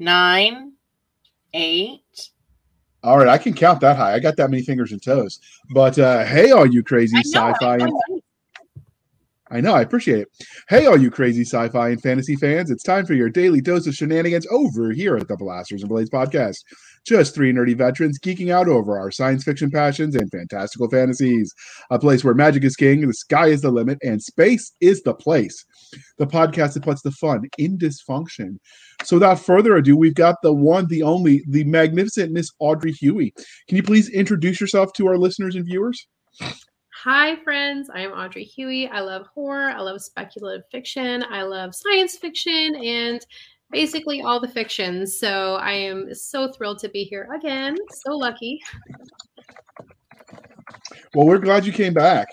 nine, eight. All right, I can count that high. I got that many fingers and toes. But uh, hey, all you crazy know, sci-fi know, I know, I appreciate it. Hey, all you crazy sci-fi and fantasy fans! It's time for your daily dose of shenanigans over here at the Blasters and Blades podcast. Just three nerdy veterans geeking out over our science fiction passions and fantastical fantasies. A place where magic is king, the sky is the limit, and space is the place. The podcast that puts the fun in dysfunction. So, without further ado, we've got the one, the only, the magnificent Miss Audrey Hughey. Can you please introduce yourself to our listeners and viewers? Hi, friends. I am Audrey Hughey. I love horror. I love speculative fiction. I love science fiction and basically all the fictions. So I am so thrilled to be here again. So lucky. Well, we're glad you came back.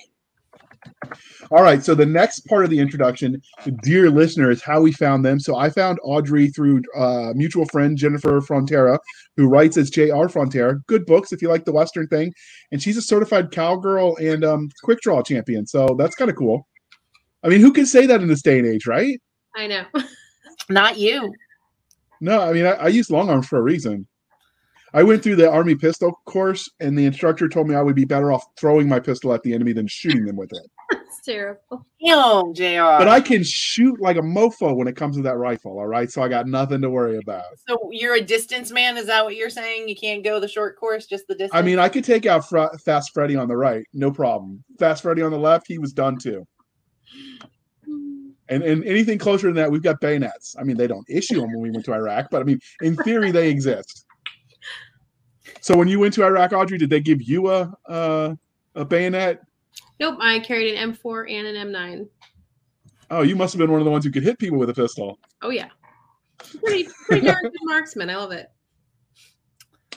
All right. So the next part of the introduction, dear listener, is how we found them. So I found Audrey through uh, mutual friend Jennifer Frontera, who writes as J.R. Frontera. Good books if you like the Western thing, and she's a certified cowgirl and um, quick draw champion. So that's kind of cool. I mean, who can say that in this day and age, right? I know. Not you. No, I mean, I, I use long arms for a reason. I went through the Army pistol course, and the instructor told me I would be better off throwing my pistol at the enemy than shooting them with it. It's terrible. Damn, Jr. But I can shoot like a mofo when it comes to that rifle. All right, so I got nothing to worry about. so you're a distance man. Is that what you're saying? You can't go the short course, just the distance. I mean, I could take out Fr- Fast Freddy on the right, no problem. Fast Freddy on the left, he was done too. And and anything closer than that, we've got bayonets. I mean, they don't issue them when we went to Iraq, but I mean, in theory, they exist. So when you went to Iraq, Audrey, did they give you a uh, a bayonet? Nope. I carried an M4 and an M9. Oh, you must have been one of the ones who could hit people with a pistol. Oh, yeah. Pretty, pretty darn good marksman. I love it.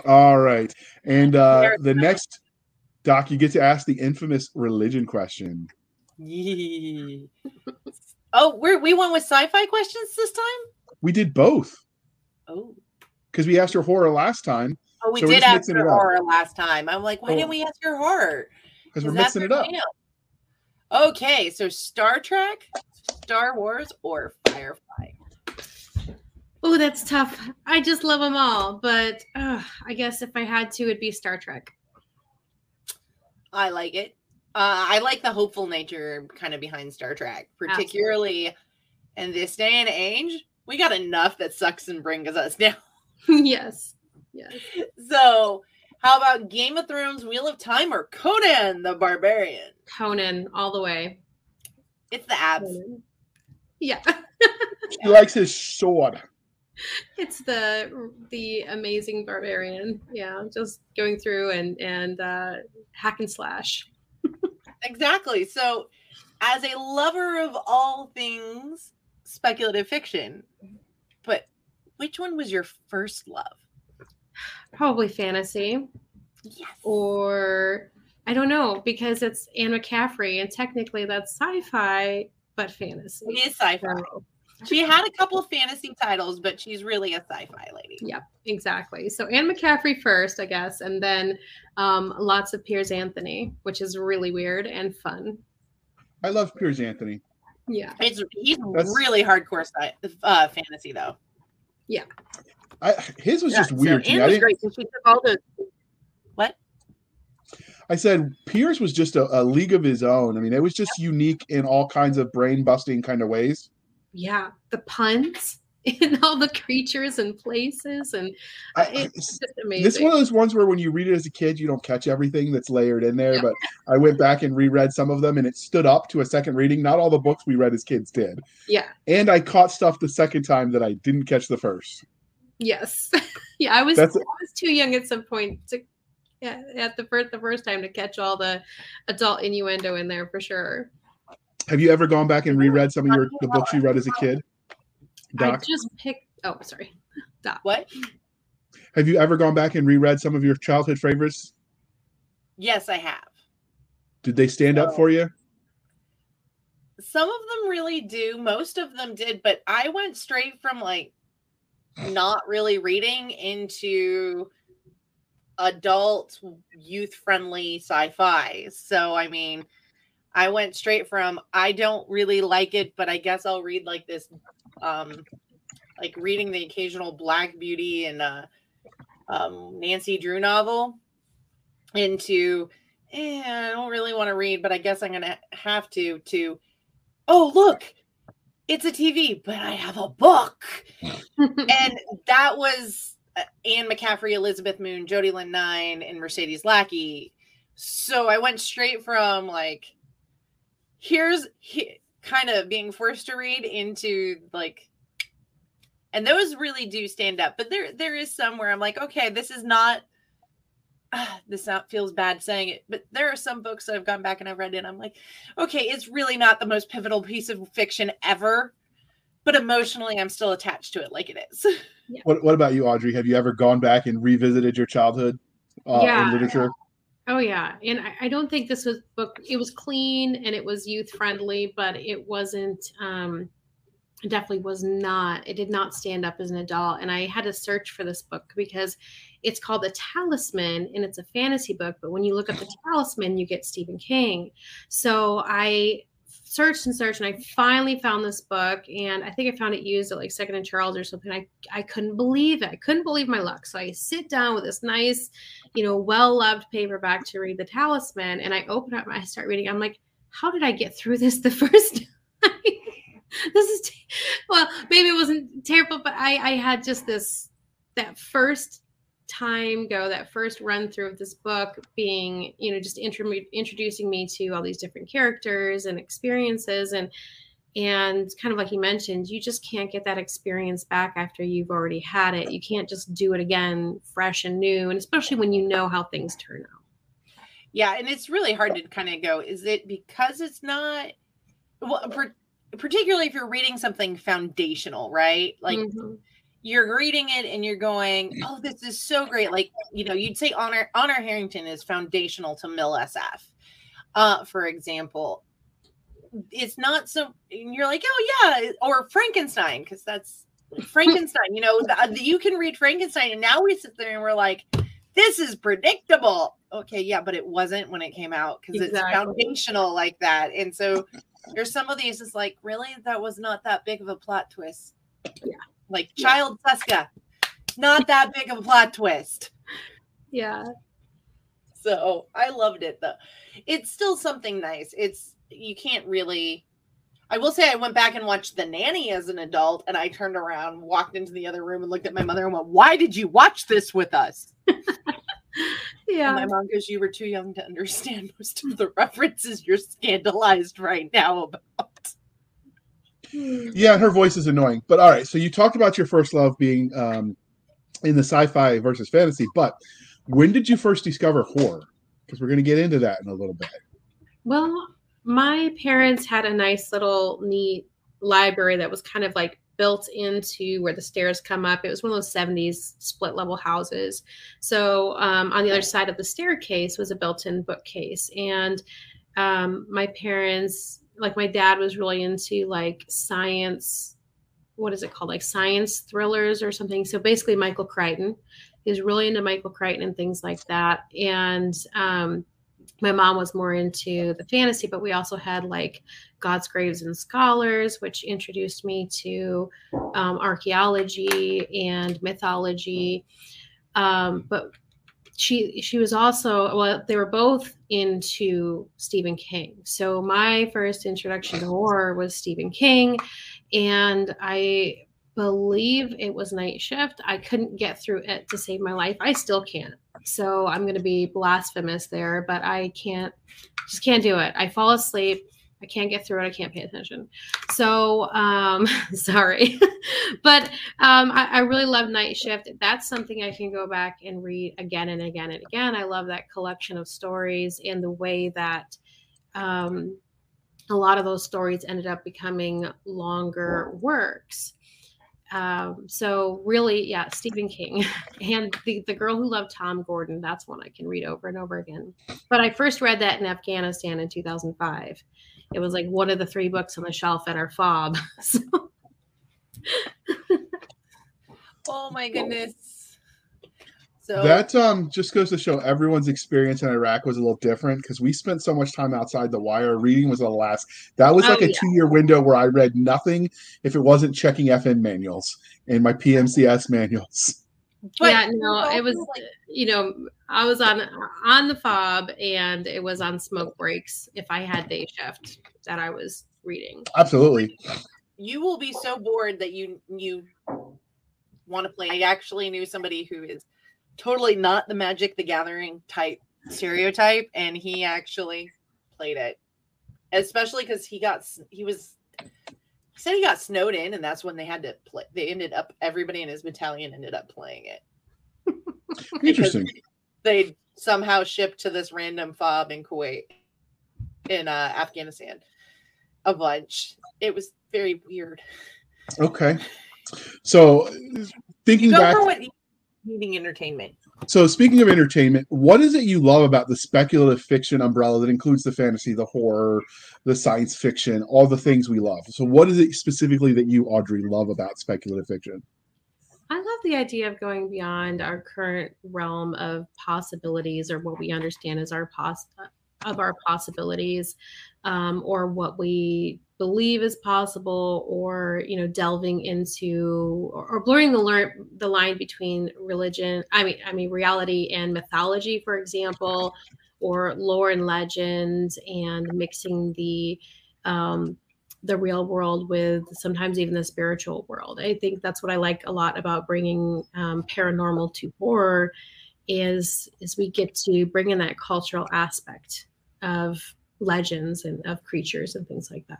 All right, and uh, the next doc, you get to ask the infamous religion question. Yee. oh, we're we went with sci-fi questions this time. We did both Oh, because we asked her horror last time oh, we So did ask mixing her horror last time. I'm like, why Oh. didn't we ask her horror? Because we're 'Cause that's mixing it her up. jam. Okay, so Star Trek, Star Wars, or Firefly. Oh, that's tough. I just love them all. But uh, I guess if I had to, it'd be Star Trek. I like it. Uh, I like the hopeful nature kind of behind Star Trek, particularly in this day and age. We got enough that sucks and brings us down. yes. Yes. So, how about Game of Thrones, Wheel of Time, or Conan the Barbarian? Conan all the way. It's the abs. Conan. Yeah. He likes his sword. it's the the amazing barbarian. Yeah, just going through and and uh hack and slash. Exactly. So, as a lover of all things speculative fiction, but which one was your first love? Probably fantasy. Yes. Or I don't know, because it's Anne McCaffrey and technically that's sci-fi but fantasy. It is sci-fi. So, She had a couple fantasy titles, but she's really a sci-fi lady. Yep, exactly. So Anne McCaffrey first, I guess, and then um, lots of Piers Anthony, which is really weird and fun. I love Piers Anthony. Yeah, It's he's That's- really hardcore sci- uh, fantasy though. I, his was just weird So to me. Anne was great. She took all the what? I said Piers was just a, a league of his own. I mean, it was just unique in all kinds of brain busting kind of ways. yeah, the puns and all the creatures and places, and uh, I- it's just amazing. this is one of those ones where when you read it as a kid, you don't catch everything that's layered in there. Yeah. But I went back and reread some of them, and it stood up to a second reading. Not all the books we read as kids did, yeah, and I caught stuff the second time that I didn't catch the first. Yes, yeah. I was That's- I was too young at some point to. Yeah, at the first the first time to catch all the adult innuendo in there for sure. Have you ever gone back and reread some of your the books you read as a kid? I Doc, just picked. Oh, sorry. Doc. What? have you ever gone back and reread some of your childhood favorites? Yes, I have. Did they stand up for you? Some of them really do. Most of them did, but I went straight from like not really reading into adult youth friendly sci-fi. So I mean, I went straight from I don't really like it, but I guess I'll read like this um like reading the occasional Black Beauty and uh, um, Nancy Drew novel into, eh, I don't really want to read, but I guess I'm to have to, to, oh, look, it's a TV, but I have a book. and that was uh, Anne McCaffrey, Elizabeth Moon, Jody Lynn Nye, and Mercedes Lackey. So I went straight from like, here's he, kind of being forced to read into like and those really do stand up but there there is some where i'm like okay this is not uh, this not feels bad saying it but there are some books that i've gone back and i've read and i'm like okay it's really not the most pivotal piece of fiction ever but emotionally i'm still attached to it like it is yeah. what, what about you audrey have you ever gone back and revisited your childhood uh, yeah. in literature Oh yeah, and I, I, don't think this was book. It was clean and it was youth friendly, but it wasn't. Um, definitely was not. It did not stand up as an adult, and I had to search for this book because it's called The Talisman and it's a fantasy book. But when you look up The Talisman, you get Stephen King. So I searched and searched and I finally found this book and I think I found it used at like Second and Charles or something. I, I couldn't believe it. I couldn't believe my luck. So I sit down with this nice, you know, well-loved paperback to read The Talisman and I open up I start reading. I'm like, how did I get through this the first time? this is t- well, maybe it wasn't terrible, but I I had just this that first time go that first run through of this book being you know just intro- introducing me to all these different characters and experiences and and kind of like you mentioned you just can't get that experience back after you've already had it. You can't just do it again fresh and new and especially when you know how things turn out. Yeah and it's really hard to kind of go is it because it's not well particularly if you're reading something foundational right? Like mm-hmm you're reading it and you're going, "Oh, this is so great!" Like you know, you'd say Honor Honor Harrington is foundational to MilSF, uh, for example. It's not so. You're like, "Oh yeah," or Frankenstein because that's Frankenstein. You know, the, the, you can read Frankenstein, and now we sit there and we're like, "This is predictable." Okay, yeah, but it wasn't when it came out because exactly. it's foundational like that, and so there's some of these. It's like, really, that was not that big of a plot twist. Yeah like child Tuska. Not that big of a plot twist. Yeah. So I loved it though. It's still something nice. It's you can't really I will say I went back and watched The Nanny as an adult and I turned around, walked into the other room and looked at my mother and went, Why did you watch this with us? yeah. And my mom goes, You were too young to understand most of the references you're scandalized right now about. Yeah, her voice is annoying. But all right, so you talked about your first love being um, in the sci-fi versus fantasy, but when did you first discover horror? Because we're going to get into that in a little bit. Well, my parents had a nice little neat library that was kind of like built into where the stairs come up. It was one of those 70s split level houses. So um, on the other side of the staircase was a built in bookcase. And um, my parents like my dad was really into like science what is it called? Like science thrillers or something. So basically michael crichton. Is really into michael crichton and things like that. And um, my mom was more into the fantasy but we also had like god's graves and scholars which introduced me to um, archaeology and mythology. Um, but she she was also well they were both into Stephen King. So my first introduction to horror was Stephen King and I believe it was night shift. I couldn't get through it to save my life. I still can't. So I'm going to be blasphemous there, but I can't just can't do it. I fall asleep I can't get through it. I can't pay attention. So um, sorry, but um, I, I, really love Night Shift. That's something I can go back and read again and again and again. I love that collection of stories and the way that um, a lot of those stories ended up becoming longer works. Um, so really, yeah, Stephen King and the, the girl who loved Tom Gordon. That's one I can read over and over again. But I first read that in Afghanistan in 2005 it was like one of the three books on the shelf at our fob. So. oh my goodness. So that um just goes to show everyone's experience in Iraq was a little different because we spent so much time outside the wire. Reading was the last. That was Oh, like a yeah. two year window where I read nothing if it wasn't checking FN manuals and my PMCS manuals. But yeah, no, it was like- you know, I was on on the fob and it was on smoke breaks if I had day shift that I was reading. Absolutely. you will be so bored that you you want to play. I actually knew somebody who is totally not the Magic the Gathering type stereotype, and he actually played it, especially because he got he was he said he got snowed in, and that's when they had to play. They ended up everybody in his battalion ended up playing it. Interesting. They somehow shipped to this random fob in Kuwait, in uh, Afghanistan, a bunch. It was very weird. Okay. So thinking Go back for what needing entertainment. So speaking of entertainment, what is it you love about the speculative fiction umbrella that includes the fantasy, the horror, the science fiction, all the things we love? So what is it specifically that you, Audrey, love about speculative fiction? I love the idea of going beyond our current realm of possibilities or what we understand as our pos of our possibilities um, or what we believe is possible or you know delving into or, or blurring the the line between religion i mean i mean reality and mythology for example or lore and legend and mixing the um, the real world with sometimes even the spiritual world. I think that's what I like a lot about bringing um, paranormal to horror is is we get to bring in that cultural aspect of legends and of creatures and things like that.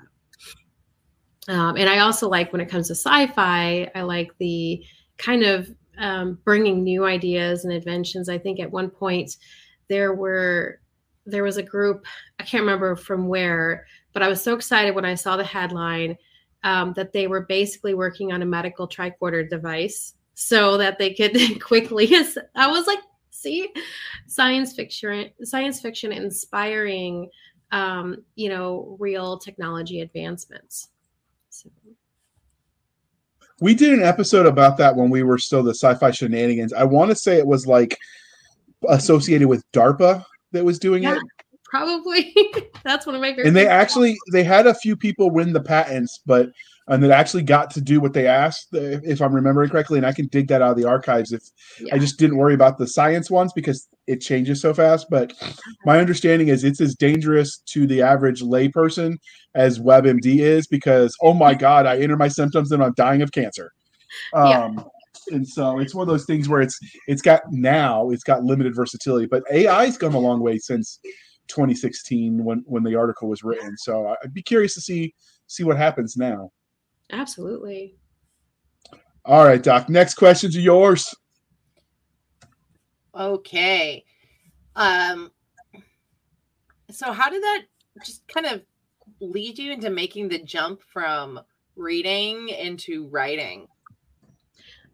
Um, and I also like when it comes to sci-fi, I like the kind of um, bringing new ideas and inventions. I think at one point there were there was a group I can't remember from where, but I was so excited when I saw the headline um, that they were basically working on a medical tricorder device so that they could quickly. I was like, see, science fiction, science fiction inspiring, um, you know, real technology advancements. We did an episode about that when we were still the sci-fi shenanigans. I want to say it was like associated with DARPA that was doing yeah, it. probably that's one of my favorite. and they actually they had a few people win the patents but and that actually got to do what they asked if i'm remembering correctly and i can dig that out of the archives if Yeah. i just didn't worry about the science ones because it changes so fast but my understanding is it's as dangerous to the average layperson as webmd is because oh my god i enter my symptoms and i'm dying of cancer Yeah. um and so it's one of those things where it's it's got now it's got limited versatility but ai's come a long way since 2016 when when the article was written. So I'd be curious to see see what happens now. Absolutely. All right, Doc. Next questions are yours. Okay. Um so how did that just kind of lead you into making the jump from reading into writing?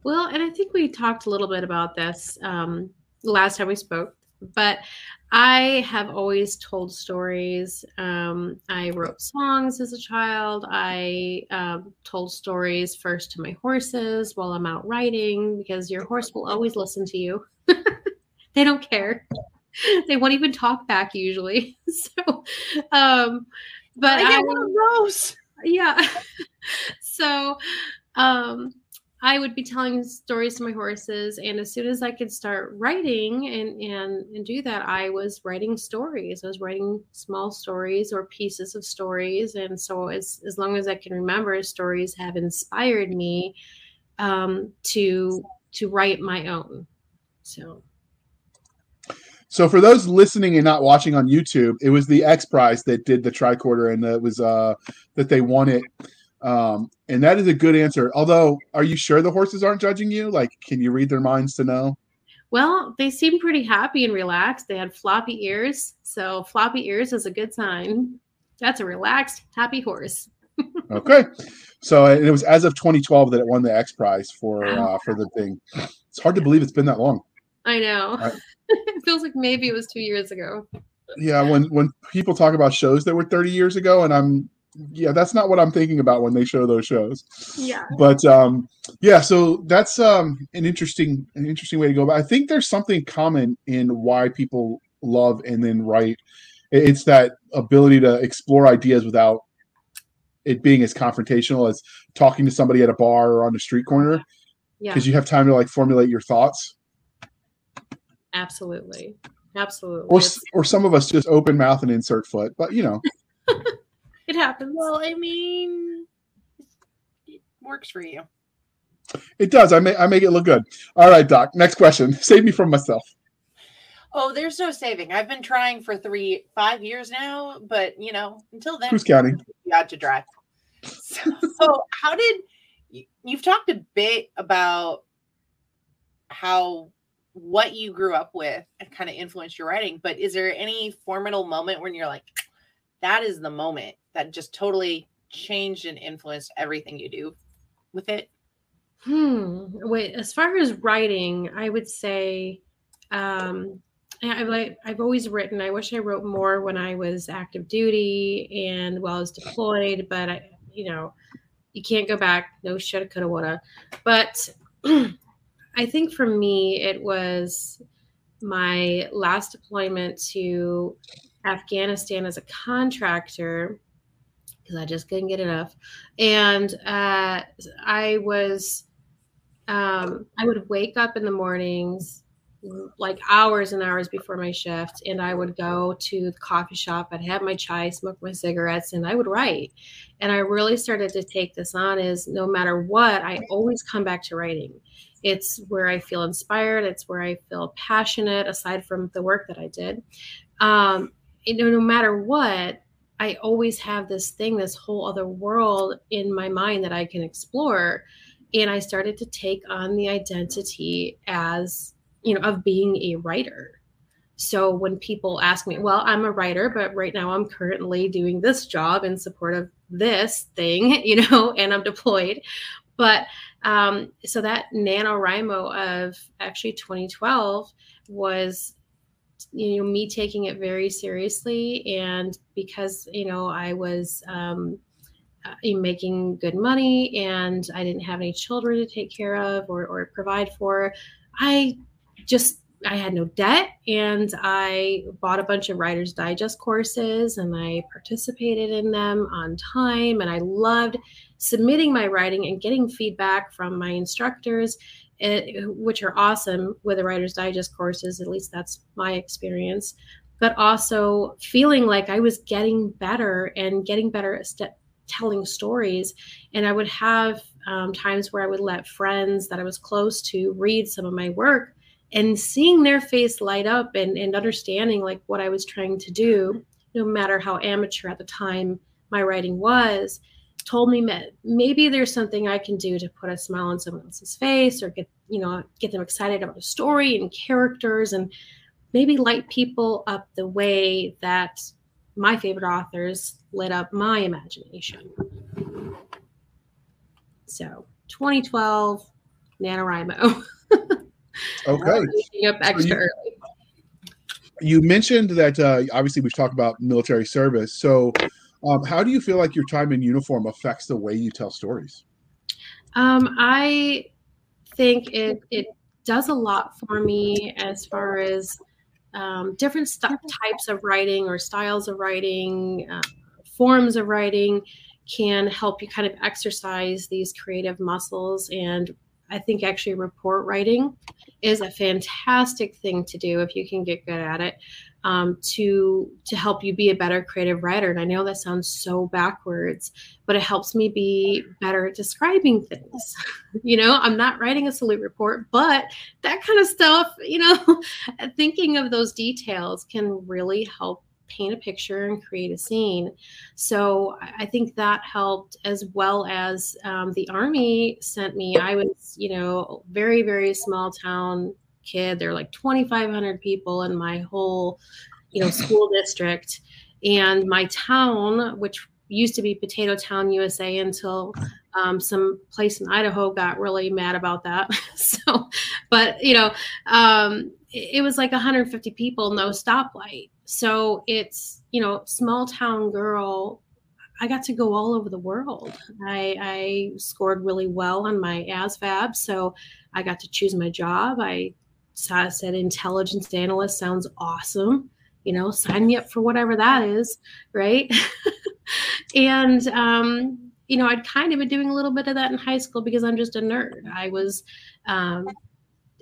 Well, and I think we talked a little bit about this um, last time we spoke, but I have always told stories. Um, I wrote songs as a child. I um, told stories first to my horses while I'm out riding because your horse will always listen to you. they don't care. They won't even talk back usually. So, um, but I I, get one of those. yeah so um i would be telling stories to my horses and as soon as i could start writing and and and do that i was writing stories. I was writing small stories or pieces of stories and so as as long as i can remember stories have inspired me um to to write my own. So. So for those listening and not watching on YouTube, it was the X Prize that did the tricorder, and it was uh that they won it. Um, and that is a good answer. Although, are you sure the horses aren't judging you? Like, can you read their minds to know? well they seemed pretty happy and relaxed they had floppy ears so floppy ears is a good sign that's a relaxed happy horse Okay. So it was as of 2012 that it won the X Prize for uh, for the thing. It's hard to believe it's been that long. I know. Right. it feels like maybe it was two years ago. Yeah, when when people talk about shows that were 30 years ago, and I'm yeah, that's not what I'm thinking about when they show those shows. Yeah. But um, yeah, so that's um, an interesting an interesting way to go. But I think there's something common in why people love and then write. It's that ability to explore ideas without it being as confrontational as talking to somebody at a bar or on the street corner Yeah. because you have time to like formulate your thoughts. Absolutely. Absolutely. Or or some of us just open mouth and insert foot, but you know, it happens. Well, I mean, it works for you. it does. I make I make it look good. All right, Doc. Next question. Save me from myself. Oh, there's no saving. I've been trying for three, five years now, but you know, until then, Who's counting? you got to drive. So, so how did you, you've talked a bit about how what you grew up with and kind of influenced your writing, but is there any formative moment when you're like, that is the moment that just totally changed and influenced everything you do with it? Hmm. Wait, as far as writing, I would say um I've like I've always written. I wish I wrote more when I was active duty and while I was deployed, but I you know, you can't go back. No shoulda, coulda, woulda. But I think for me it was my last deployment to Afghanistan as a contractor because I just couldn't get enough. And uh, I was, um, I would wake up in the mornings, like hours and hours before my shift, and I would go to the coffee shop. I'd have my chai, smoke my cigarettes, and I would write. And I really started to take this on is no matter what, I always come back to writing. It's where I feel inspired. It's where I feel passionate, aside from the work that I did. Um, you know, no matter what, I always have this thing, this whole other world in my mind that I can explore. And I started to take on the identity as, you know, of being a writer. So when people ask me, well, I'm a writer, but right now I'm currently doing this job in support of this thing, you know, and I'm deployed. But um, so that NaNoWriMo of actually 2012 was you know me taking it very seriously and because you know i was um, uh, making good money and i didn't have any children to take care of or, or provide for i just i had no debt and i bought a bunch of writers digest courses and i participated in them on time and i loved submitting my writing and getting feedback from my instructors which are awesome with the Writer's Digest courses. At least that's my experience. But also feeling like I was getting better and getting better at st- telling stories. And I would have um, times where I would let friends that I was close to read some of my work and seeing their face light up and, and understanding like what I was trying to do, no matter how amateur at the time my writing was told me maybe there's something I can do to put a smile on someone else's face or get, you know, get them excited about a story and characters and maybe light people up the way that my favorite authors lit up my imagination. So 2012, NaNoWriMo. Okay. Up extra you- early. You mentioned that uh, obviously we've talked about military service. So, um, how do you feel like your time in uniform affects the way you tell stories? Um, I think it it does a lot for me as far as um, different st- types of writing or styles of writing, uh, forms of writing can help you kind of exercise these creative muscles. And I think actually report writing is a fantastic thing to do if you can get good at it um, to to help you be a better creative writer. And I know that sounds so backwards, but it helps me be better at describing things. you know, I'm not writing a salute report, but that kind of stuff, you know, thinking of those details can really help paint a picture and create a scene. So I think that helped as well as um, the Army sent me. I was, you know, very, very small town kid. There were like 2,500 people in my whole, you know, school district. And my town, which used to be Potato Town, USA, until um, some place in Idaho got really mad about that. so, but you know, um, it, it was like 150 people, no stoplight. So it's you know, small town girl. I got to go all over the world. I, I scored really well on my ASVAB, so I got to choose my job. I said intelligence analyst sounds awesome. You know, sign me up for whatever that is, right? and um, you know, I'd kind of been doing a little bit of that in high school because I'm just a nerd. I was um,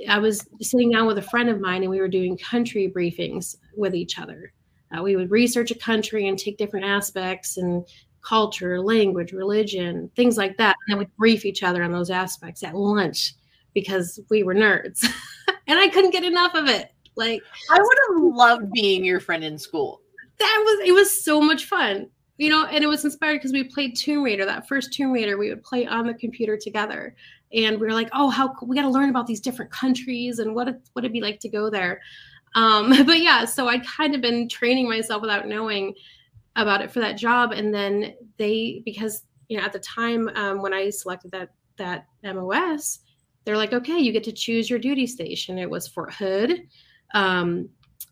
I was sitting down with a friend of mine and we were doing country briefings with each other. Uh, we would research a country and take different aspects and culture, language, religion, things like that. And then we'd brief each other on those aspects at lunch because we were nerds. and I couldn't get enough of it. Like I would have loved being your friend in school. That was it was so much fun. You know, and it was inspired because we played Tomb Raider. That first Tomb Raider, we would play on the computer together, and we were like, "Oh, how we got to learn about these different countries and what it, what it'd be like to go there." Um, but yeah, so I'd kind of been training myself without knowing about it for that job, and then they because you know at the time um, when I selected that that MOS, they're like, "Okay, you get to choose your duty station." It was Fort Hood. Um,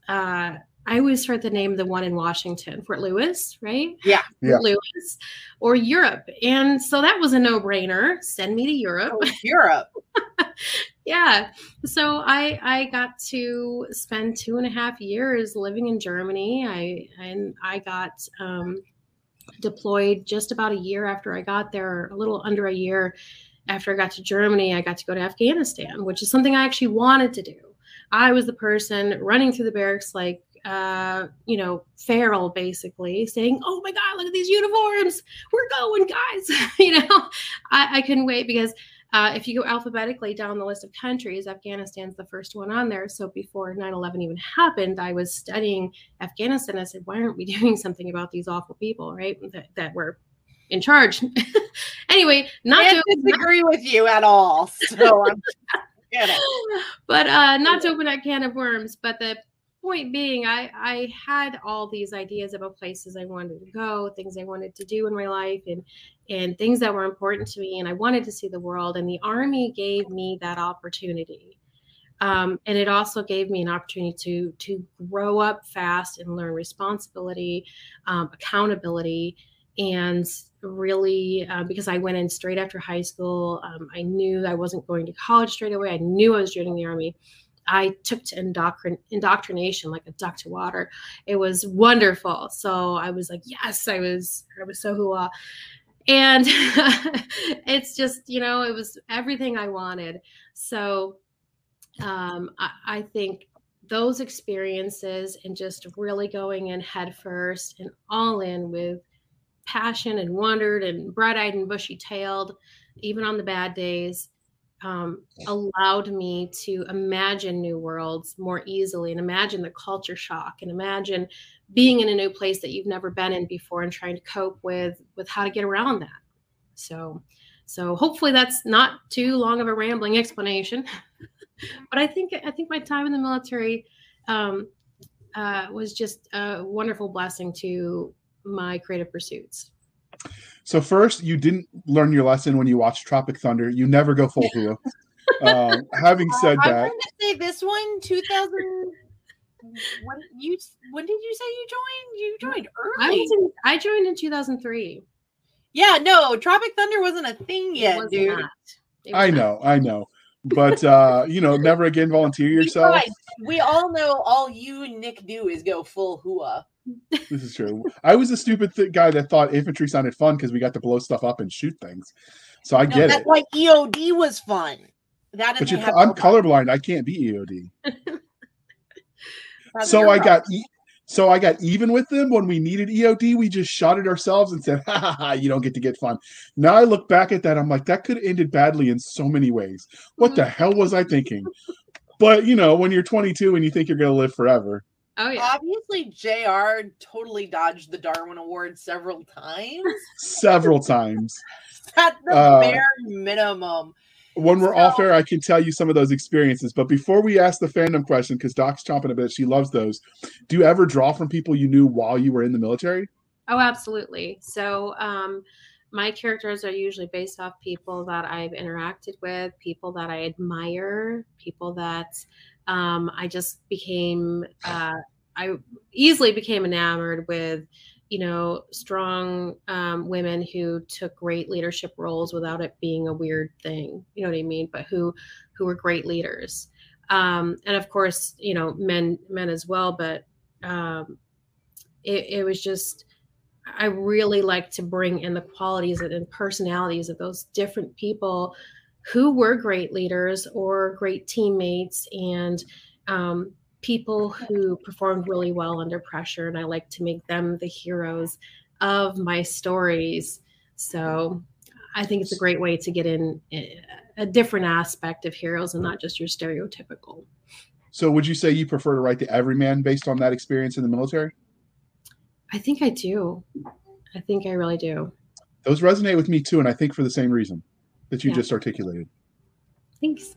uh, I always heard the name the one in Washington, Fort Lewis, right? Yeah. yeah. Lewis or Europe. And so that was a no brainer. Send me to Europe. Oh, Europe. yeah. So I I got to spend two and a half years living in Germany. I and I got um, deployed just about a year after I got there, a little under a year after I got to Germany. I got to go to Afghanistan, which is something I actually wanted to do. I was the person running through the barracks like uh, you know, feral basically saying, Oh my God, look at these uniforms. We're going, guys. you know, I, I, couldn't wait because uh, if you go alphabetically down the list of countries, Afghanistan's the first one on there. So before 9 11 even happened, I was studying Afghanistan. I said, Why aren't we doing something about these awful people, right? That, that were in charge. anyway, not to disagree with you at all. So I'm but uh, not to open that can of worms, but the point being i i had all these ideas about places i wanted to go things i wanted to do in my life and and things that were important to me and i wanted to see the world and the army gave me that opportunity um, and it also gave me an opportunity to to grow up fast and learn responsibility um, accountability and really uh, because i went in straight after high school um, i knew i wasn't going to college straight away i knew i was joining the army I took to indoctrin- indoctrination like a duck to water. It was wonderful. So I was like, yes, I was, I was so hooah. And it's just, you know, it was everything I wanted. So um, I, I think those experiences and just really going in head first and all in with passion and wondered and bright eyed and bushy tailed, even on the bad days, um, allowed me to imagine new worlds more easily and imagine the culture shock and imagine being in a new place that you've never been in before and trying to cope with with how to get around that. So so hopefully that's not too long of a rambling explanation but i think i think my time in the military um, uh, was just a wonderful blessing to my creative pursuits so first, you didn't learn your lesson when you watched Tropic Thunder. You never go full hula. um, having uh, said uh, that, I'm going to say this one, 2000. when you when did you say you joined? You joined early. I, in, I joined in 2003. Yeah, no, Tropic Thunder wasn't a thing yet, dude. I know, I know. But uh, you know, never again volunteer yourself. We all know all you Nick do is go full hooah this is true. I was a stupid th- guy that thought infantry sounded fun because we got to blow stuff up and shoot things. So I no, get that's it. Like EOD was fun. That but I'm colorblind. I can't be EOD. so I got e- so I got even with them when we needed EOD. We just shot it ourselves and said, ha, ha, ha, "You don't get to get fun." Now I look back at that, I'm like, that could have ended badly in so many ways. What the mm. hell was I thinking? But you know, when you're 22 and you think you're going to live forever, Oh yeah. Obviously, Jr. totally dodged the Darwin Award several times. Several times. At the uh, bare minimum. When we're so, off air, I can tell you some of those experiences. But before we ask the fandom question, because Doc's chomping a bit, she loves those. Do you ever draw from people you knew while you were in the military? Oh, absolutely. So um, my characters are usually based off people that I've interacted with, people that I admire, people that um, I just became, uh, I easily became enamored with, you know strong um, women who took great leadership roles without it being a weird thing you know what i mean? But who who were great leaders. Um, and of course you know men men as well but um, it, it was just i really like to bring in the qualities and personalities of those different people who were great leaders or great teammates and um, people who performed really well under pressure. And I like to make them the heroes of my stories. So I think it's a great way to get in eh, a different aspect of heroes and not just your stereotypical. So, would you say you prefer to write the everyman based on that experience in the military? I think I do. I think I really do. Those resonate with me too, and I think for the same reason that you yeah. just articulated. Thanks.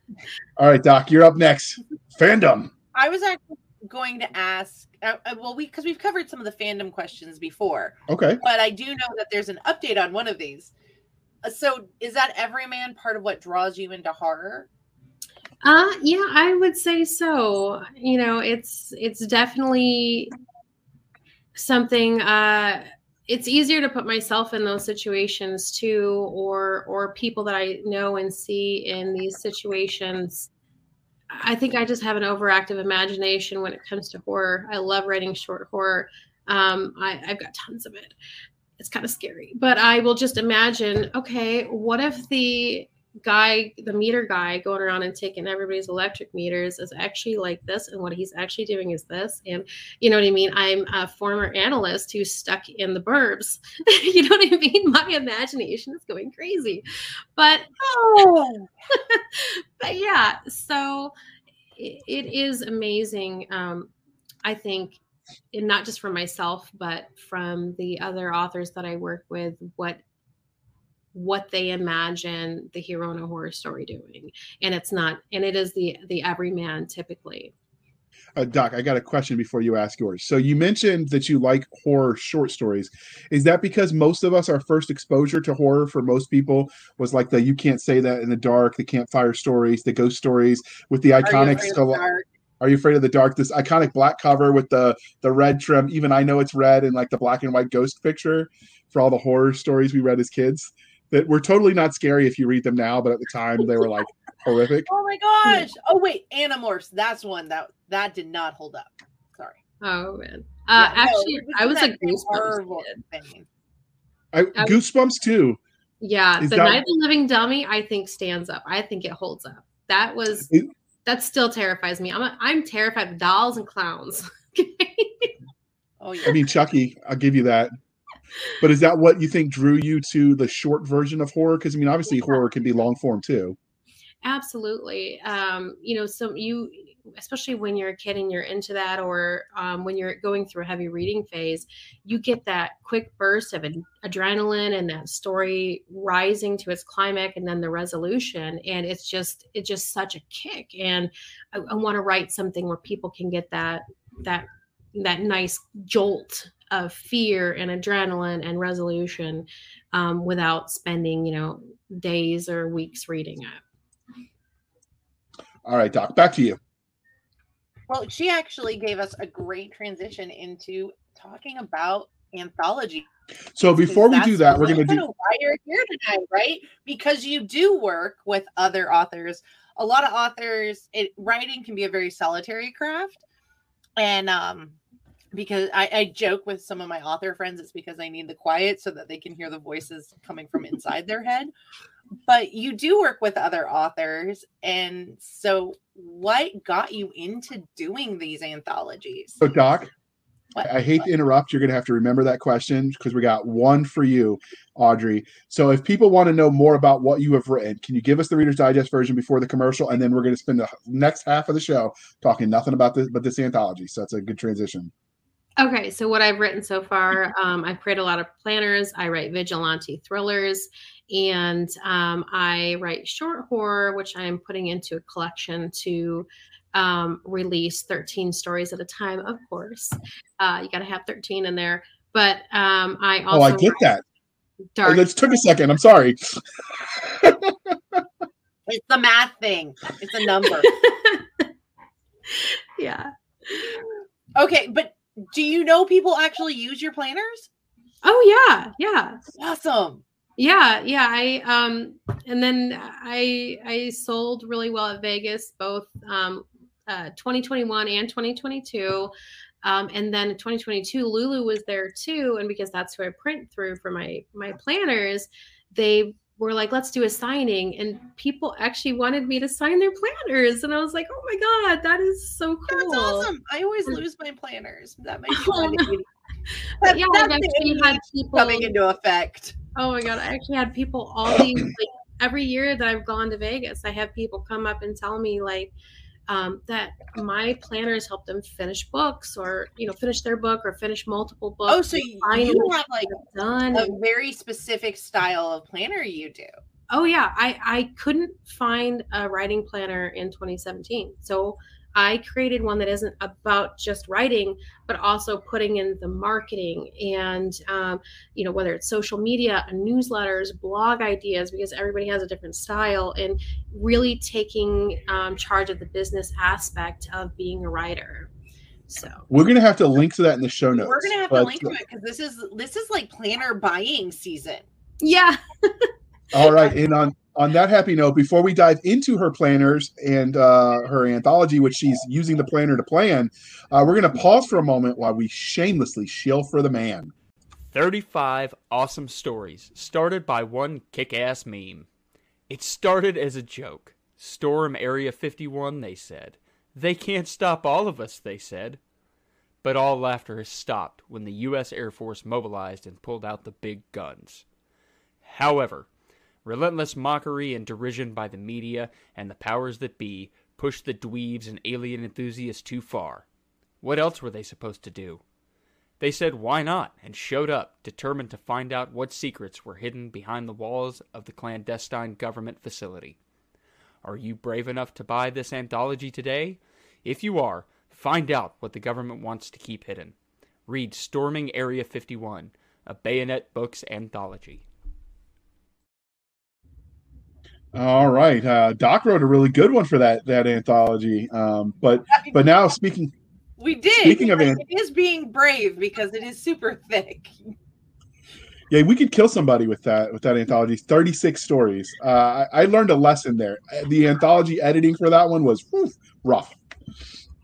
All right, Doc, you're up next. Fandom. I was actually going to ask. Uh, uh well, we because we've covered some of the fandom questions before. Okay. But I do know that there's an update on one of these. Uh, so, is that everyman part of what draws you into horror? Uh yeah, I would say so. You know, it's it's definitely something uh it's easier to put myself in those situations too or or people that i know and see in these situations. I think i just have an overactive imagination when it comes to horror. I love writing short horror. Um, I, i've got tons of it. It's kind of scary. But i will just imagine okay what if the guy, the meter guy going around and taking everybody's electric meters is actually like this. And what he's actually doing is this. And you know what I mean? I'm a former analyst who's stuck in the burbs. you know what I mean? My imagination is going crazy. But, oh. but yeah, so it, it is amazing. Um, I think and not just for myself, but from the other authors that I work with, what what they imagine the hero in a horror story doing. And it's not and it is the the everyman typically. Uh, doc i got a question before you ask yours. So you mentioned that you like horror short stories. Is that because most of us our first exposure to horror for most people was like the you can't say that in the dark the campfire stories the ghost stories with the iconic are you afraid of the dark? This iconic black cover with the the red trim. Even i know it's red and like the black and white ghost picture for all the horror stories we read as kids that were totally not scary if you read them now, but at the time they were like horrific. Oh my gosh! Oh wait, Animorphs. That's one that that did not hold up. Sorry. Oh man. Uh, yeah, actually, no, I was a Goosebumps kid. I, Goosebumps too. Yeah, Is the that... Night of the Living Dummy, I think stands up. I think it holds up. That was it... that still terrifies me. I'm a, I'm terrified of dolls and clowns. oh yeah. I mean Chucky. I'll give you that but is that what you think drew you to the short version of horror? Because I mean, obviously, yeah. horror can be long form too. Absolutely. Um, you know, so you, especially when you're a kid and you're into that, or um, when you're going through a heavy reading phase, you get that quick burst of ad- adrenaline and that story rising to its climax and then the resolution. And it's just, it's just such a kick. And I, I want to write something where people can get that, that, that nice jolt of fear and adrenaline and resolution um, without spending, you know, days or weeks reading it. All right, Doc, back to you. Well, she actually gave us a great transition into talking about anthology. So before we do that, we're going to do why you're here tonight, right? Because you do work with other authors. A lot of authors, it, writing can be a very solitary craft, and um, because I, I joke with some of my author friends it's because I need the quiet so that they can hear the voices coming from inside their head. But you do work with other authors. And so, what got you into doing these anthologies? So, Doc, what? I hate to interrupt. You're going to have to remember that question because we got one for you, Audrey. So, if people want to know more about what you have written, can you give us the Reader's Digest version before the commercial? And then we're going to spend the next half of the show talking nothing about this but this anthology. So, that's a good transition. Okay, so what I've written so far, um, I've created a lot of planners. I write vigilante thrillers, and um, I write short horror, which I am putting into a collection to um, release 13 stories at a time. Of course, uh, you got to have 13 in there. But um, I also oh, I get that. Dark. It took a second. I'm sorry. it's the math thing. It's a number. yeah. Okay, but Do you know people actually use your planners? Oh yeah, yeah. Awesome. Yeah, yeah. I um and then I I sold really well at Vegas, both um uh 2021 and 2022. Um, and then 2022, Lulu was there too, and because that's who I print through for my my planners, they were like, let's do a signing. And people actually wanted me to sign their planners. And I was like, oh my God, that is so cool. That's awesome. I always mm. lose my planners. That might be that, yeah, I've actually had people coming into effect. Oh my God. I actually had people all these, like, every year that I've gone to Vegas, I have people come up and tell me, like, um, that my planners help them finish books or you know finish their book or finish multiple books. Oh, so you have like done a very specific style of planner you do. Oh yeah, I I couldn't find a writing planner in 2017, so I created one that isn't about just writing, but also putting in the marketing and, um, you know, whether it's social media, newsletters, blog ideas, because everybody has a different style, and really taking um, charge of the business aspect of being a writer. So we're gonna have to link to that in the show notes. We're gonna have but, to link to it because this is this is like planner buying season. Yeah. All right, and on on that happy note, before we dive into her planners and uh, her anthology, which she's using the planner to plan, uh, we're going to pause for a moment while we shamelessly shill for the man. 35 awesome stories started by one kick ass meme. It started as a joke. Storm Area 51, they said. They can't stop all of us, they said. But all laughter has stopped when the U.S. Air Force mobilized and pulled out the big guns. However, Relentless mockery and derision by the media and the powers that be pushed the dweebs and alien enthusiasts too far. What else were they supposed to do? They said why not and showed up, determined to find out what secrets were hidden behind the walls of the clandestine government facility. Are you brave enough to buy this anthology today? If you are, find out what the government wants to keep hidden. Read Storming Area 51, a Bayonet Books anthology. All right, uh, Doc wrote a really good one for that that anthology. Um, but but now speaking, we did. Speaking of, it is being brave because it is super thick. Yeah, we could kill somebody with that with that anthology. Thirty six stories. Uh, I, I, learned a lesson there. The anthology editing for that one was whew, rough.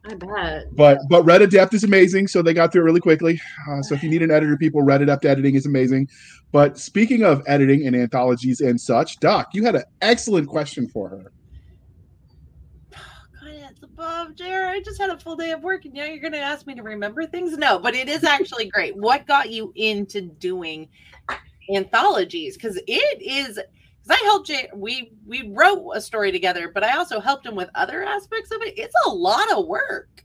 I bet. But but Red Adept is amazing, so they got through it really quickly. Uh, so if you need an editor, people, Red Adept editing is amazing. But speaking of editing and anthologies and such, Doc, you had an excellent question for her. Bob, Jared, I just had a full day of work, and now you're going to ask me to remember things? No, but it is actually great. What got you into doing anthologies? Because it is because I helped Jay. We we wrote a story together, but I also helped him with other aspects of it. It's a lot of work.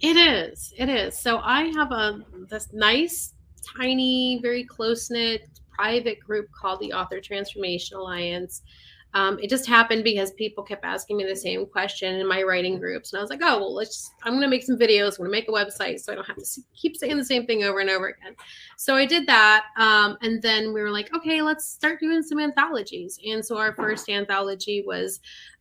It is. It is. So I have a this nice, tiny, very close knit private group called the Author Transformation Alliance. Um, it just happened because people kept asking me the same question in my writing groups, and I was like, "Oh, well, let's. Just, I'm going to make some videos. I'm going to make a website, so I don't have to keep saying the same thing over and over again." So I did that, um, and then we were like, "Okay, let's start doing some anthologies." And so our first anthology was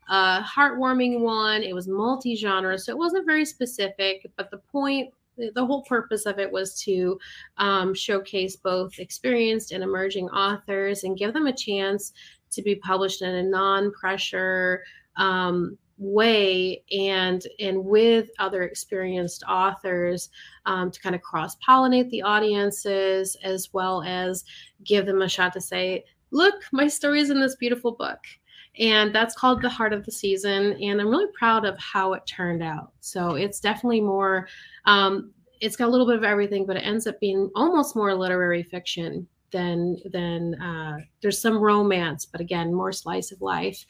a heartwarming one. It was multi-genre, so it wasn't very specific, but the point the whole purpose of it was to um, showcase both experienced and emerging authors and give them a chance to be published in a non-pressure um, way and and with other experienced authors um, to kind of cross pollinate the audiences as well as give them a shot to say look my story is in this beautiful book. And that's called the heart of the season and i'm really proud of how it turned out. So it's definitely more um, it's got a little bit of everything but it ends up being almost more literary fiction than than uh, there's some romance, but again, more slice of life.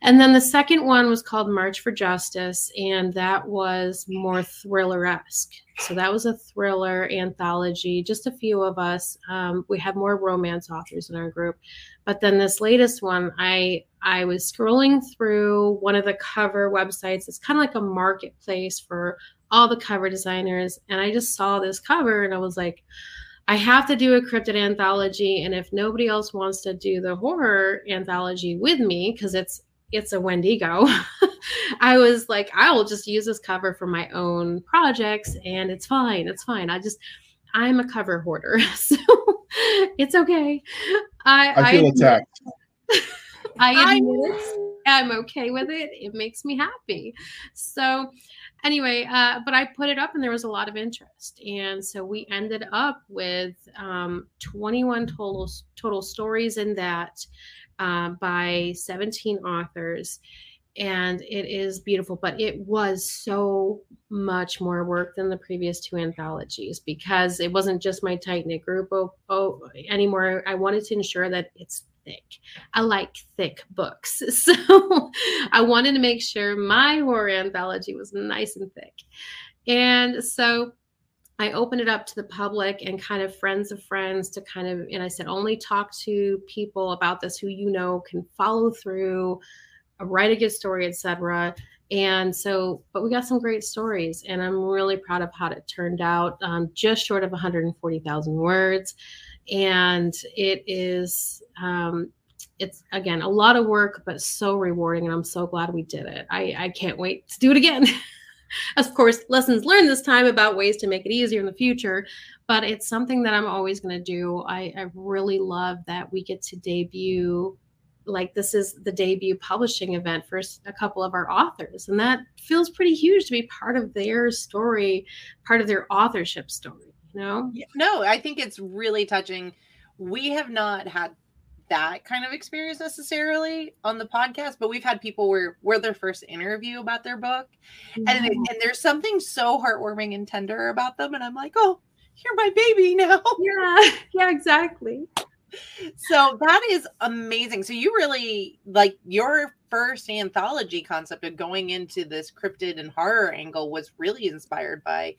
And then the second one was called March for Justice, and that was more thriller esque. So that was a thriller anthology, just a few of us. Um, we have more romance authors in our group. But then this latest one, I I was scrolling through one of the cover websites. It's kind of like a marketplace for all the cover designers. And I just saw this cover and I was like, I have to do a cryptid anthology, and if nobody else wants to do the horror anthology with me, because it's it's a Wendigo, I was like, I will just use this cover for my own projects and it's fine. It's fine. I just, I'm a cover hoarder. So it's okay. I, I feel I attacked. I admit. I'm okay with it. It makes me happy. So, anyway, uh, but I put it up and there was a lot of interest. And so we ended up with um, 21 total, total stories in that uh, by 17 authors. And it is beautiful, but it was so much more work than the previous two anthologies because it wasn't just my tight knit group oh, oh, anymore. I wanted to ensure that it's thick. I like thick books. So I wanted to make sure my horror anthology was nice and thick. And so I opened it up to the public and kind of friends of friends to kind of, and I said, only talk to people about this who you know can follow through, write a good story, etc. And so, but we got some great stories, and I'm really proud of how it turned out. Um, just short of 140,000 words and it is um, it's again a lot of work but so rewarding and i'm so glad we did it. I i can't wait to do it again. Of course lessons learned this time about ways to make it easier in the future but it's something that i'm always going to do. I, I really love that we get to debut like this is the debut publishing event for a couple of our authors and that feels pretty huge to be part of their story part of their authorship story no? No i think it's really touching. We have not had that kind of experience necessarily on the podcast but we've had people where we're their first interview about their book and and there's something so heartwarming and tender about them and i'm like oh you're my baby now. Yeah yeah exactly. So that is amazing. So you really like your first anthology concept of going into this cryptid and horror angle was really inspired by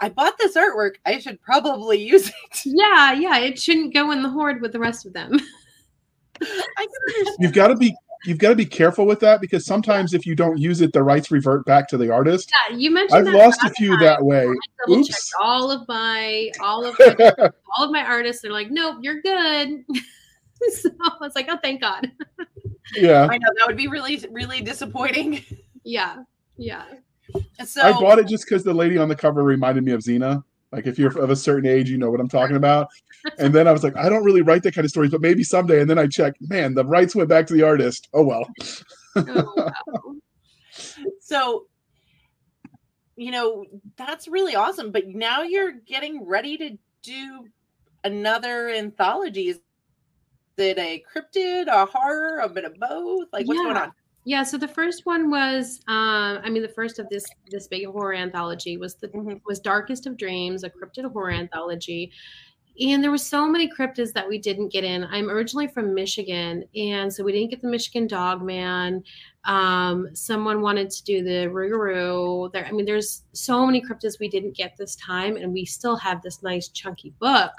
I bought this artwork. I should probably use it. Yeah, yeah. It shouldn't go in the hoard with the rest of them. You've got to be you've got to be careful with that because sometimes if you don't use it, the rights revert back to the artist. Yeah, you mentioned. I've lost a few time. that way. Oops. All of my all of my, all of my artists are like, nope, you're good. so I was like, oh, thank God. yeah, I know that would be really really disappointing. Yeah, yeah. So I bought it just because the lady on the cover reminded me of Xena. Like if you're of a certain age, you know what I'm talking about. And then I was like, I don't really write that kind of stories, but maybe someday. And then I checked, man, the rights went back to the artist. Oh well. oh, wow. So, you know, that's really awesome. But now you're getting ready to do another anthology. Is it a cryptid, a horror, a bit of both? Like what's yeah. going on? Yeah, so the first one was, um, I mean, the first of this this big horror anthology was the mm-hmm. was Darkest of Dreams, a cryptid horror anthology, and there were so many cryptids that we didn't get in. I'm originally from Michigan, and so we didn't get the Michigan Dogman. Um, someone wanted to do the Rougarou. There, I mean, there's so many cryptids we didn't get this time, and we still have this nice chunky book.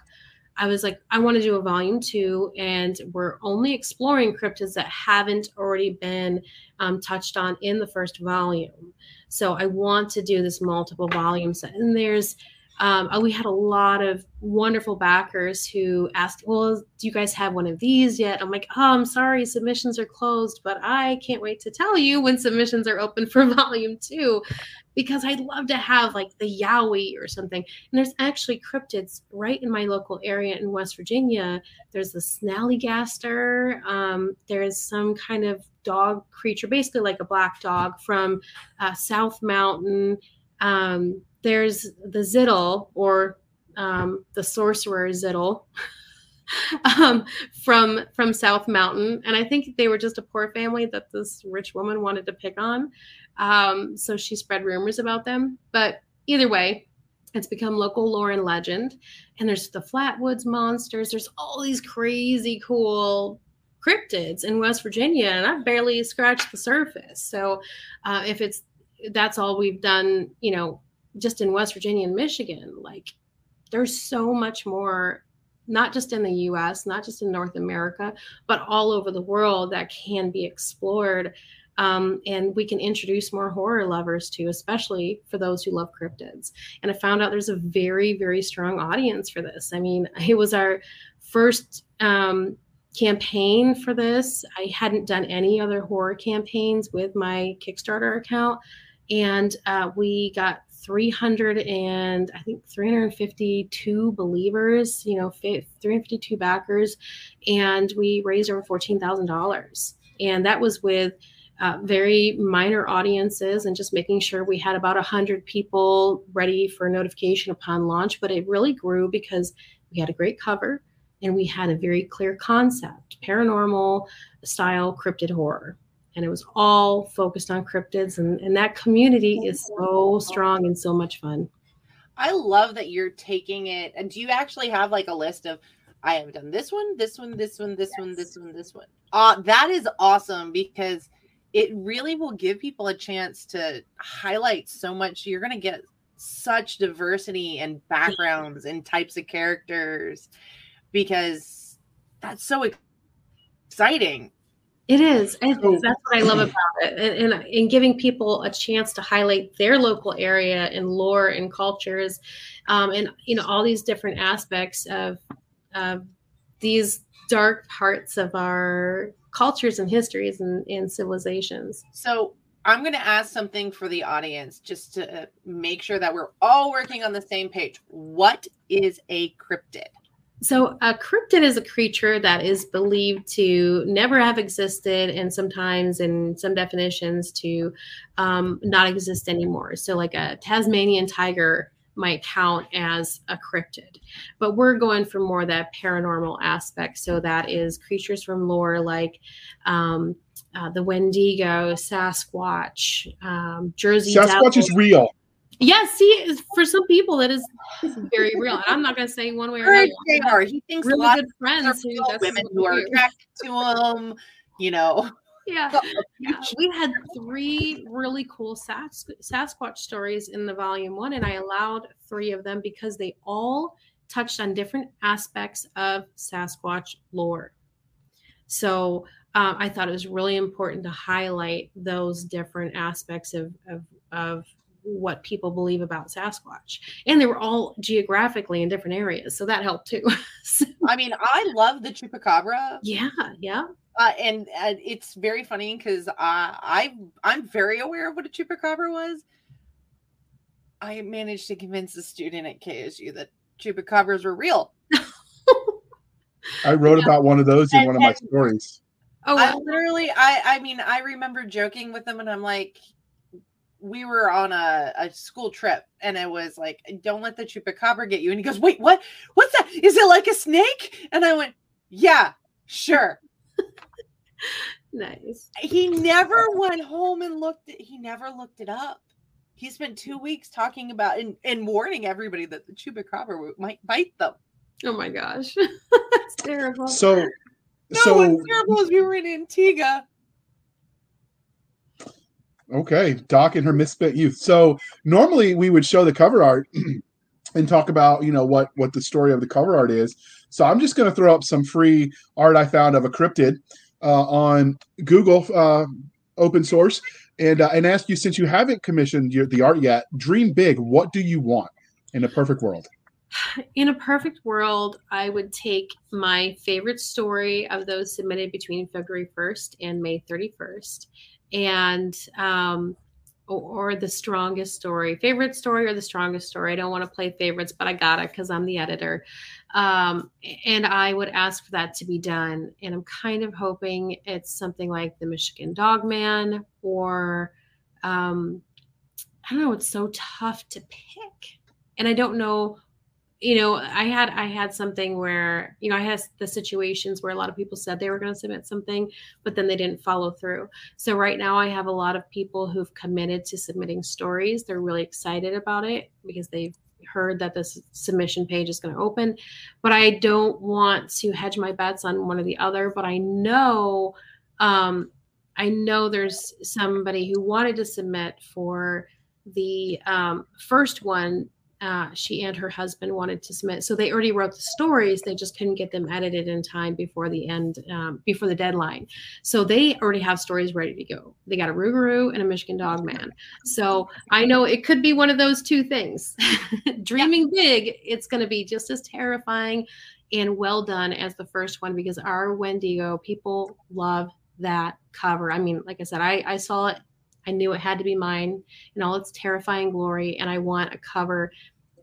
I was like, I want to do a volume two, and we're only exploring cryptids that haven't already been um, touched on in the first volume. So I want to do this multiple volume set. And there's, um, uh, we had a lot of wonderful backers who asked, Well, do you guys have one of these yet? I'm like, Oh, I'm sorry, submissions are closed, but I can't wait to tell you when submissions are open for volume two because I'd love to have like the Yowie or something. And there's actually cryptids right in my local area in West Virginia. There's the Snallygaster. Um, there's some kind of dog creature, basically like a black dog from uh, South Mountain. Um, there's the Ziddle or um, the sorcerer Ziddle. um, from from South Mountain, and I think they were just a poor family that this rich woman wanted to pick on. Um, so she spread rumors about them. But either way, it's become local lore and legend. And there's the Flatwoods monsters. There's all these crazy cool cryptids in West Virginia, and I've barely scratched the surface. So uh, if it's that's all we've done, you know, just in West Virginia and Michigan, like there's so much more not just in the US, not just in North America, but all over the world that can be explored um, and we can introduce more horror lovers to, especially for those who love cryptids. And I found out there's a very, very strong audience for this. I mean, it was our first um, campaign for this. I hadn't done any other horror campaigns with my Kickstarter account, and uh, we got 300 and I think 352 believers, you know, 352 backers, and we raised over $14,000. And that was with uh, very minor audiences and just making sure we had about 100 people ready for notification upon launch. But it really grew because we had a great cover and we had a very clear concept paranormal style cryptid horror and it was all focused on cryptids and, and that community is so strong and so much fun i love that you're taking it and do you actually have like a list of i have done this one this one this one this yes. one this one this one uh that is awesome because it really will give people a chance to highlight so much you're going to get such diversity and backgrounds and types of characters because that's so exciting it is. That's what I love about it. And, and, and, giving people a chance to highlight their local area and lore and cultures um, and, you know, all these different aspects of, of these dark parts of our cultures and histories and, and civilizations. So I'm going to ask something for the audience just to make sure that we're all working on the same page. What is a cryptid? So, a cryptid is a creature that is believed to never have existed, and sometimes, in some definitions, to um, not exist anymore. So, like a Tasmanian tiger might count as a cryptid, but we're going for more that paranormal aspect. So, that is creatures from lore like um, uh, the Wendigo, Sasquatch, um, Jersey. Sasquatch Devil. is real. Yes, see, for some people that is very real. And I'm not going to say one way or another. They are. He thinks really good friends who women who are attracted to him. You know. Yeah. yeah. we had three really cool Sas- Sasquatch stories in the volume one, and I allowed three of them because they all touched on different aspects of Sasquatch lore. So um, I thought it was really important to highlight those different aspects of, of, of what people believe about Sasquatch. And they were all geographically in different areas. So that helped too. so, I mean, I love the chupacabra. Yeah, yeah. Uh, and, and it's very funny because uh, I I'm very aware of what a chupacabra was. I managed to convince a student at KSU that chupacabras were real. I wrote yeah. about one of those in and, one of my stories. Oh, I literally, I I mean, I remember joking with them, and I'm like, we were on a, a school trip and it was like, don't let the chupacabra get you. And he goes, wait, what? What's that? Is it like a snake? And I went, yeah, sure. nice. He never went home and looked, he never looked it up. He spent two weeks talking about and, and warning everybody that the chupacabra might bite them. Oh my gosh. That's terrible. So, no, so, what's terrible is we were in Antigua Okay, Doc and her misspent youth. So normally we would show the cover art and talk about you know what what the story of the cover art is. So I'm just going to throw up some free art I found of a cryptid uh, on Google uh, open source and uh, and ask you since you haven't commissioned your, the art yet, dream big. What do you want in a perfect world? In a perfect world, I would take my favorite story of those submitted between February 1st and May 31st and um, or, the strongest story, favorite story or the strongest story. I don't want to play favorites, but I got it because I'm the editor. Um, and I would ask for that to be done. And I'm kind of hoping it's something like the Michigan Dogman or um, I don't know. It's so tough to pick, and I don't know you know i had i had something where you know i had the situations where a lot of people said they were going to submit something but then they didn't follow through. So right now i have a lot of people who've committed to submitting stories. They're really excited about it because they've heard that this submission page is going to open. But i don't want to hedge my bets on one or the other but i know um i know there's somebody who wanted to submit for the um, first one uh, she and her husband wanted to submit. So they already wrote the stories. They just couldn't get them edited in time before the end, um, before the deadline. So they already have stories ready to go. They got a Rougarou and a Michigan Dog Man. So I know it could be one of those two things. Dreaming big, it's going to be just as terrifying and well done as the first one because our Wendigo people love that cover. I mean, like I said, I, I saw it, I knew it had to be mine in all its terrifying glory, and I want a cover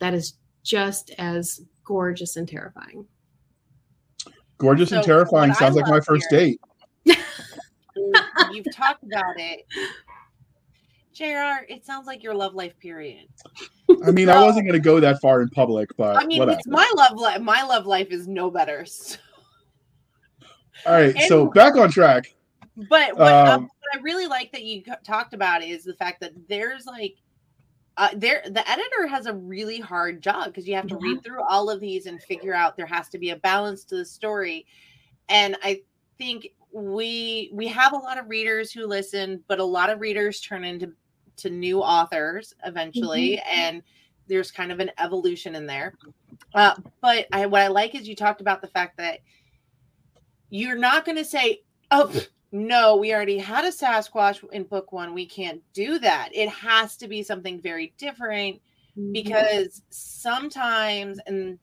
that is just as gorgeous and terrifying. Gorgeous so and terrifying sounds like my first here, date. You've talked about it. JR, it sounds like your love life period. I mean, so, I wasn't going to go that far in public, but I mean, whatever. it's my love life. My love life is no better. So. All right, and, so back on track. But what, um, what, I really like that you talked about is the fact that there's like, uh, there the editor has a really hard job because you have to read through all of these and figure out there has to be a balance to the story, and I think we we have a lot of readers who listen, but a lot of readers turn into to new authors eventually, mm-hmm. and there's kind of an evolution in there. Uh, but I, what I like is you talked about the fact that you're not going to say, "Oh, no, we already had a Sasquatch in book one. We can't do that." It has to be something very different mm-hmm. because sometimes, and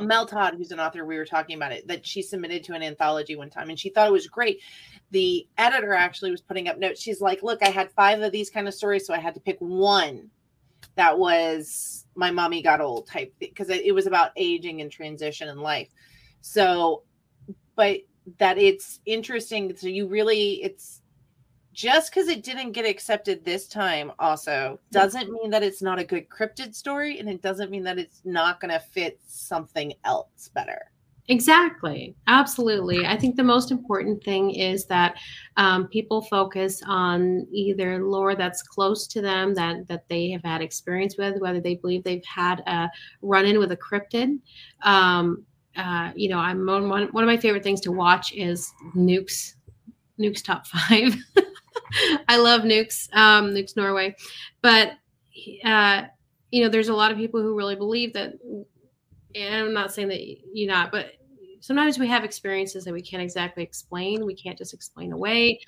Mel Todd, who's an author, we were talking about it, that she submitted to an anthology one time and she thought it was great. The editor actually was putting up notes. She's like, Look, I had five of these kind of stories, so I had to pick one that was my mommy got old type because it was about aging and transition in life. So, but that it's interesting. So, you really, it's just because it didn't get accepted this time also doesn't mean that it's not a good cryptid story and it doesn't mean that it's not going to fit something else better. Exactly. Absolutely. I think the most important thing is that um, people focus on either lore that's close to them that that they have had experience with whether they believe they've had a run-in with a cryptid um, uh, you know i'm one, one of my favorite things to watch is nukes nukes top five I love Nukes, um, Nukes Norway, but uh, you know, there's a lot of people who really believe that. And I'm not saying that you're not, but sometimes we have experiences that we can't exactly explain. We can't just explain away.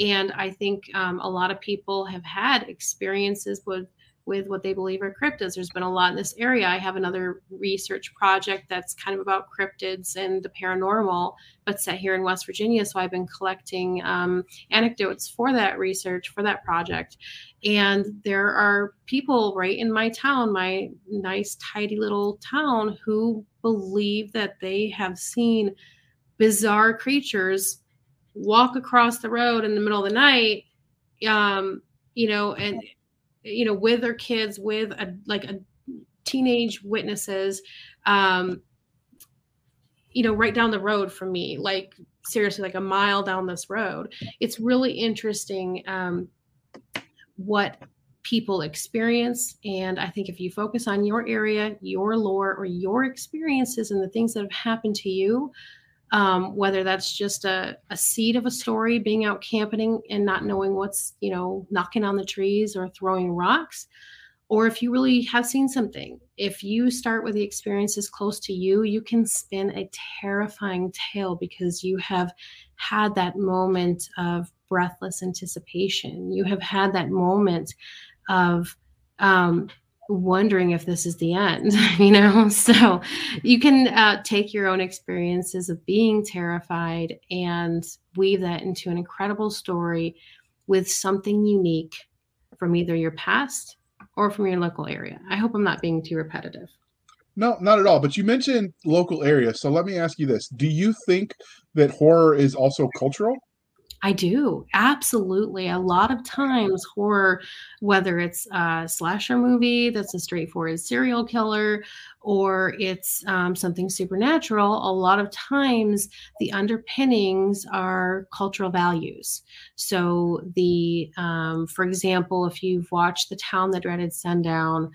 And I think um, a lot of people have had experiences with with what they believe are cryptids. There's been a lot in this area. I have another research project that's kind of about cryptids and the paranormal, but set here in West Virginia. So I've been collecting um, anecdotes for that research, for that project. And there are people right in my town, my nice, tidy little town, who believe that they have seen bizarre creatures walk across the road in the middle of the night um, you know, and you know with their kids with a like a teenage witnesses um you know right down the road from me like seriously like a mile down this road. It's really interesting um what people experience. And i think if you focus on your area your lore or your experiences and the things that have happened to you um, whether that's just a, a seed of a story being out camping and not knowing what's you know knocking on the trees or throwing rocks. Or if you really have seen something if you start with the experiences close to you you can spin a terrifying tale because you have had that moment of breathless anticipation. You have had that moment of um, wondering if this is the end, you know? So you can uh, take your own experiences of being terrified and weave that into an incredible story with something unique from either your past or from your local area. I hope I'm not being too repetitive. No, not at all. But you mentioned local area. So let me ask you this Do you think that horror is also cultural? I do. Absolutely. A lot of times, horror, whether it's a slasher movie that's a straightforward serial killer or it's um, something supernatural, a lot of times the underpinnings are cultural values. So, the, um, for example, if you've watched The Town That Dreaded Sundown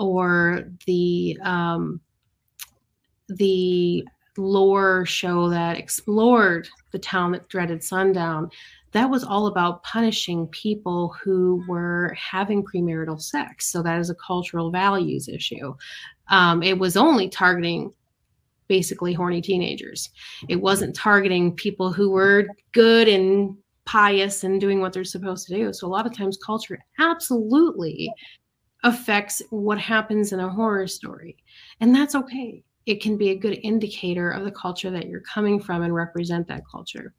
or the, um, the lore show that explored the town that dreaded sundown. That was all about punishing people who were having premarital sex. So that is a cultural values issue. Um, it was only targeting basically horny teenagers. It wasn't targeting people who were good and pious and doing what they're supposed to do. So a lot of times culture absolutely affects what happens in a horror story. And that's okay it can be a good indicator of the culture that you're coming from and represent that culture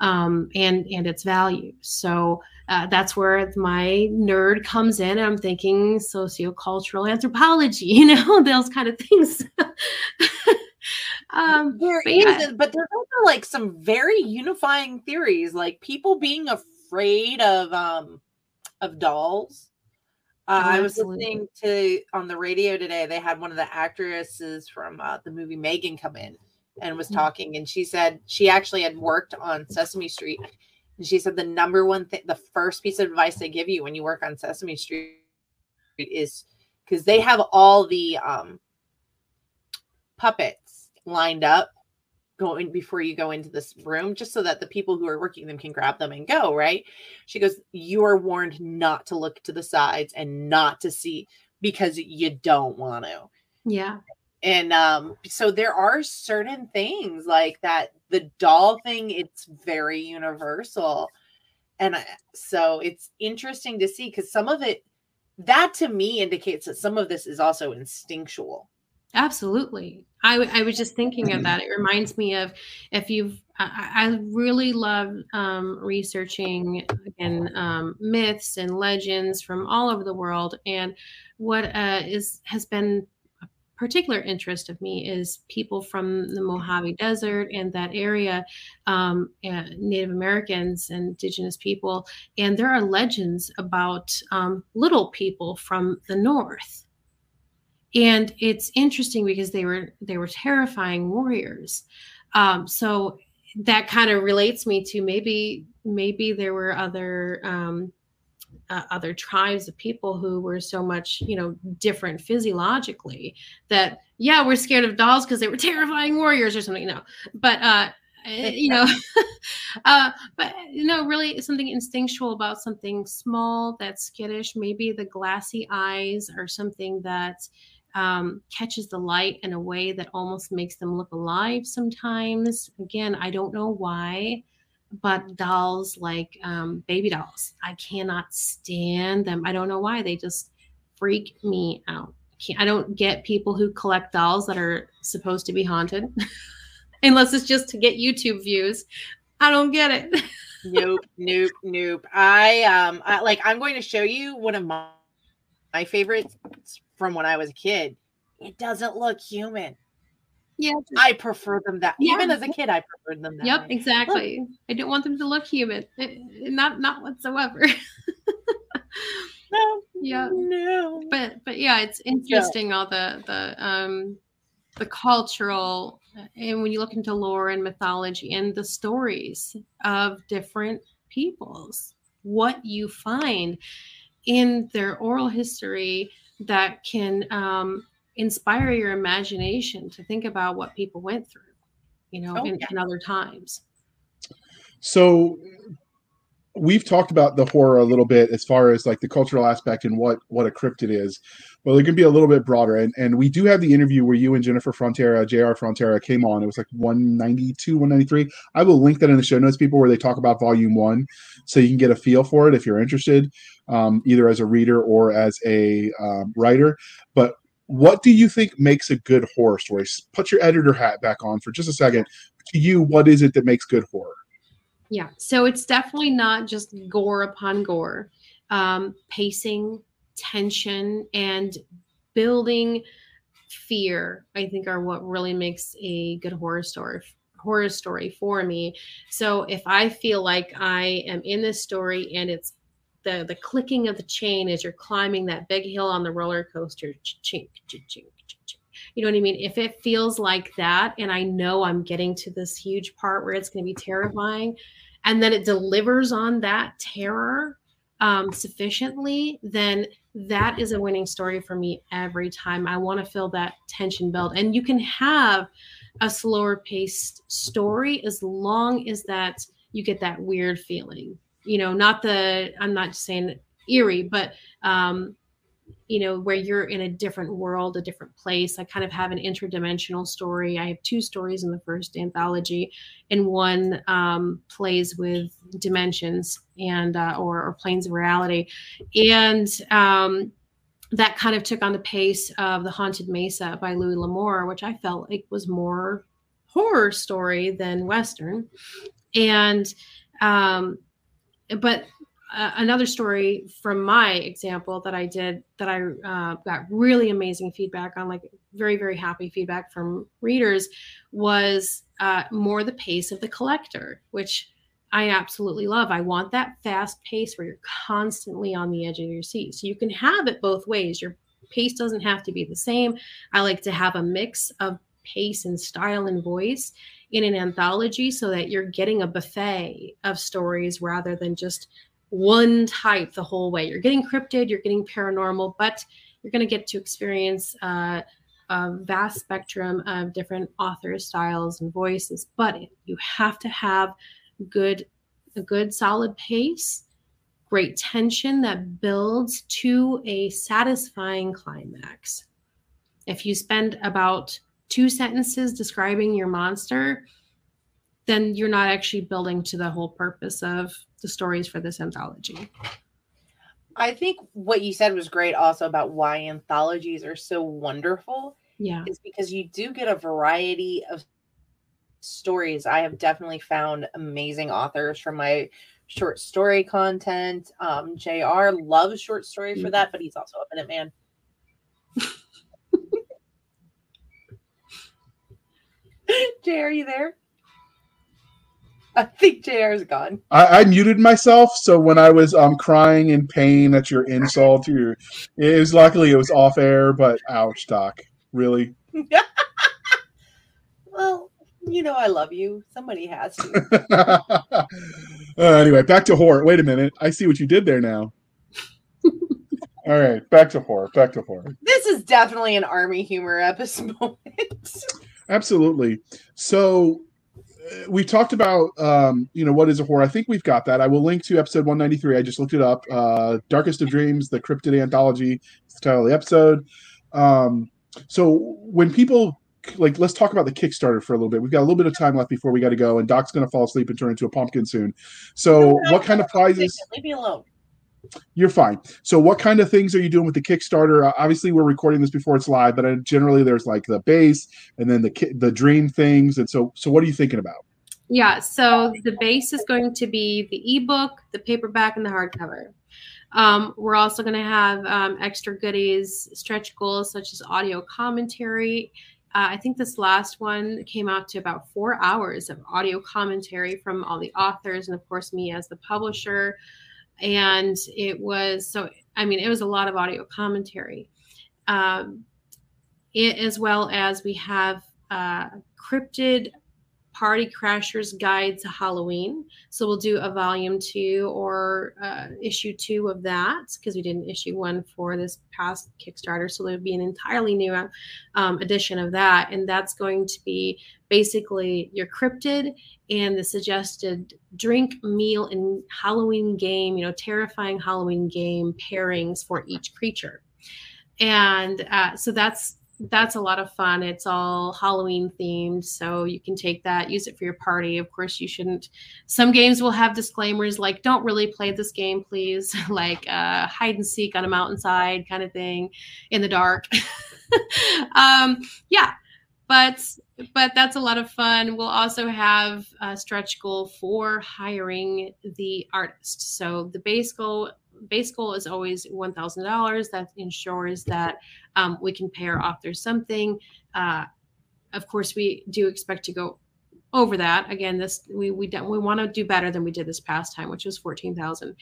um, and and its value. So uh, that's where my nerd comes in i'm thinking sociocultural anthropology you know those kind of things. Um, there but, is, but there's also like some very unifying theories like people being afraid of um of dolls uh, I was listening to on the radio today. They had one of the actresses from uh, the movie Megan come in and was mm-hmm. talking, and she said she actually had worked on Sesame Street, and she said the number one thing, the first piece of advice they give you when you work on Sesame Street is because they have all the um, puppets lined up going before you go into this room just so that the people who are working them can grab them and go right? She goes you are warned not to look to the sides and not to see because you don't want to. Yeah. And um so there are certain things like that the doll thing it's very universal. And I, so it's interesting to see because some of it that to me indicates that some of this is also instinctual Absolutely. I, was just thinking of that. It reminds me of if you've, I, I really love um, researching again um, myths and legends from all over the world. And what uh, is has been a particular interest of me is people from the Mojave Desert and that area, um, Native Americans, and indigenous people. And there are legends about um, little people from the north and it's interesting because they were they were terrifying warriors. Um, so that kind of relates me to maybe maybe there were other um, uh, other tribes of people who were so much you know different physiologically that yeah we're scared of dolls because they were terrifying warriors or something you know. But uh eh, you know uh but you know really something instinctual about something small that's skittish. Maybe the glassy eyes or something that um, catches the light in a way that almost makes them look alive sometimes. Again, I don't know why, but dolls like um, baby dolls, I cannot stand them. I don't know why. They just freak me out. I don't get people who collect dolls that are supposed to be haunted, unless it's just to get YouTube views. I don't get it. nope, nope, nope. I um, I, like I'm going to show you one of my my favorites from when I was a kid, it doesn't look human. Yeah. I prefer them that yeah. even as a kid, I preferred them that. Yep, way. exactly. Look. I didn't want them to look human. Not not whatsoever. no. Yeah. No. But but yeah, it's interesting all the the um the cultural and when you look into lore and mythology and the stories of different peoples, what you find in their oral history that can um, inspire your imagination to think about what people went through, you know, oh, in, yeah. in other times. So we've talked about the horror a little bit as far as like the cultural aspect and what what a cryptid is well it can be a little bit broader and and we do have the interview where you and jennifer frontera jr frontera came on. It was like 192 193 i will link that in the show notes people where they talk about volume one so you can get a feel for it if you're interested um, either as a reader or as a um, writer. But what do you think makes a good horror story? Put your editor hat back on for just a second. To you what is it that makes good horror yeah. So it's definitely not just gore upon gore. Um, pacing, tension, and building fear, I think, are what really makes a good horror story horror story for me. So if I feel like I am in this story and it's the the clicking of the chain as you're climbing that big hill on the roller coaster, chink, chink, chink, you know what I mean? If it feels like that, and I know I'm getting to this huge part where it's going to be terrifying, and then it delivers on that terror um, sufficiently, then that is a winning story for me every time. I want to feel that tension build. And you can have a slower paced story as long as that you get that weird feeling. You know, not the, I'm not saying eerie, but um, you know, where you're in a different world, a different place. I kind of have an interdimensional story. I have two stories in the first anthology, and one um, plays with dimensions and uh, or, or, planes of reality. And um, that kind of took on the pace of the Haunted Mesa by Louis L'Amour, which I felt like was more horror story than Western. And, um, but another story from my example that I did that I uh, got really amazing feedback on, like very, very happy feedback from readers, was uh, more the pace of the collector, which I absolutely love. I want that fast pace where you're constantly on the edge of your seat. So you can have it both ways. Your pace doesn't have to be the same. I like to have a mix of pace and style and voice in an anthology so that you're getting a buffet of stories rather than just one type the whole way. You're getting cryptid, you're getting paranormal, but you're going to get to experience uh, a vast spectrum of different authors, styles, and voices. But you have to have good a good solid pace great tension that builds to a satisfying climax if you spend about two sentences describing your monster then you're not actually building to the whole purpose of the stories for this anthology I think what you said was great also about why anthologies are so wonderful. Yeah. Is because you do get a variety of stories. I have definitely found amazing authors from my short story content. Um, JR loves short story for that, but he's also a minute man. JR, are you there? I think JR is gone. I, I, muted myself, so when I was um crying in pain at your insult, your it was luckily it was off air, but ouch, Doc. Really? well, you know I love you. Somebody has to. uh, anyway, back to horror. Wait a minute. I see what you did there now. All right, back to horror. Back to horror. This is definitely an army humor episode. Absolutely. So we talked about um, you know what is a horror. I think we've got that. I will link to episode 193. I just looked it up. Uh, Darkest of Dreams, the Cryptid Anthology. Is the title of the episode. Um, so when people like let's talk about the Kickstarter for a little bit. We've got a little bit of time left before we got to go, and Doc's going to fall asleep and turn into a pumpkin soon. So, no, no, what kind of prizes? Leave me alone. You're fine. So, what kind of things are you doing with the Kickstarter? Uh, obviously, we're recording this before it's live, but uh, generally, there's like the base and then the the dream things. And so, so what are you thinking about? Yeah. So the base is going to be the ebook, the paperback, and the hardcover. Um, we're also going to have um, extra goodies, stretch goals such as audio commentary uh, I think this last one came out to about four hours of audio commentary from all the authors and, of course, me as the publisher. And it was so, I mean, it was a lot of audio commentary. Um, it, as well as we have uh, cryptid Party Crashers Guide to Halloween. So we'll do a volume two or uh, issue two of that because we didn't issue one for this past Kickstarter. So there'll be an entirely new um, edition of that. And that's going to be basically your cryptid and the suggested drink, meal, and Halloween game, you know, terrifying Halloween game pairings for each creature. And uh, so that's that's a lot of fun. It's all Halloween themed, so you can take that, use it for your party. Of course, you shouldn't. Some games will have disclaimers like "Don't really play this game, please," like uh, hide and seek on a mountainside kind of thing in the dark. um, yeah, but but that's a lot of fun. We'll also have a stretch goal for hiring the artist. So the base goal base goal is always $1,000. That ensures that um, we can pay our authors something. Uh, of course, we do expect to go over that. Again, this we we don't, we want to do better than we did this past time, which was 14,000.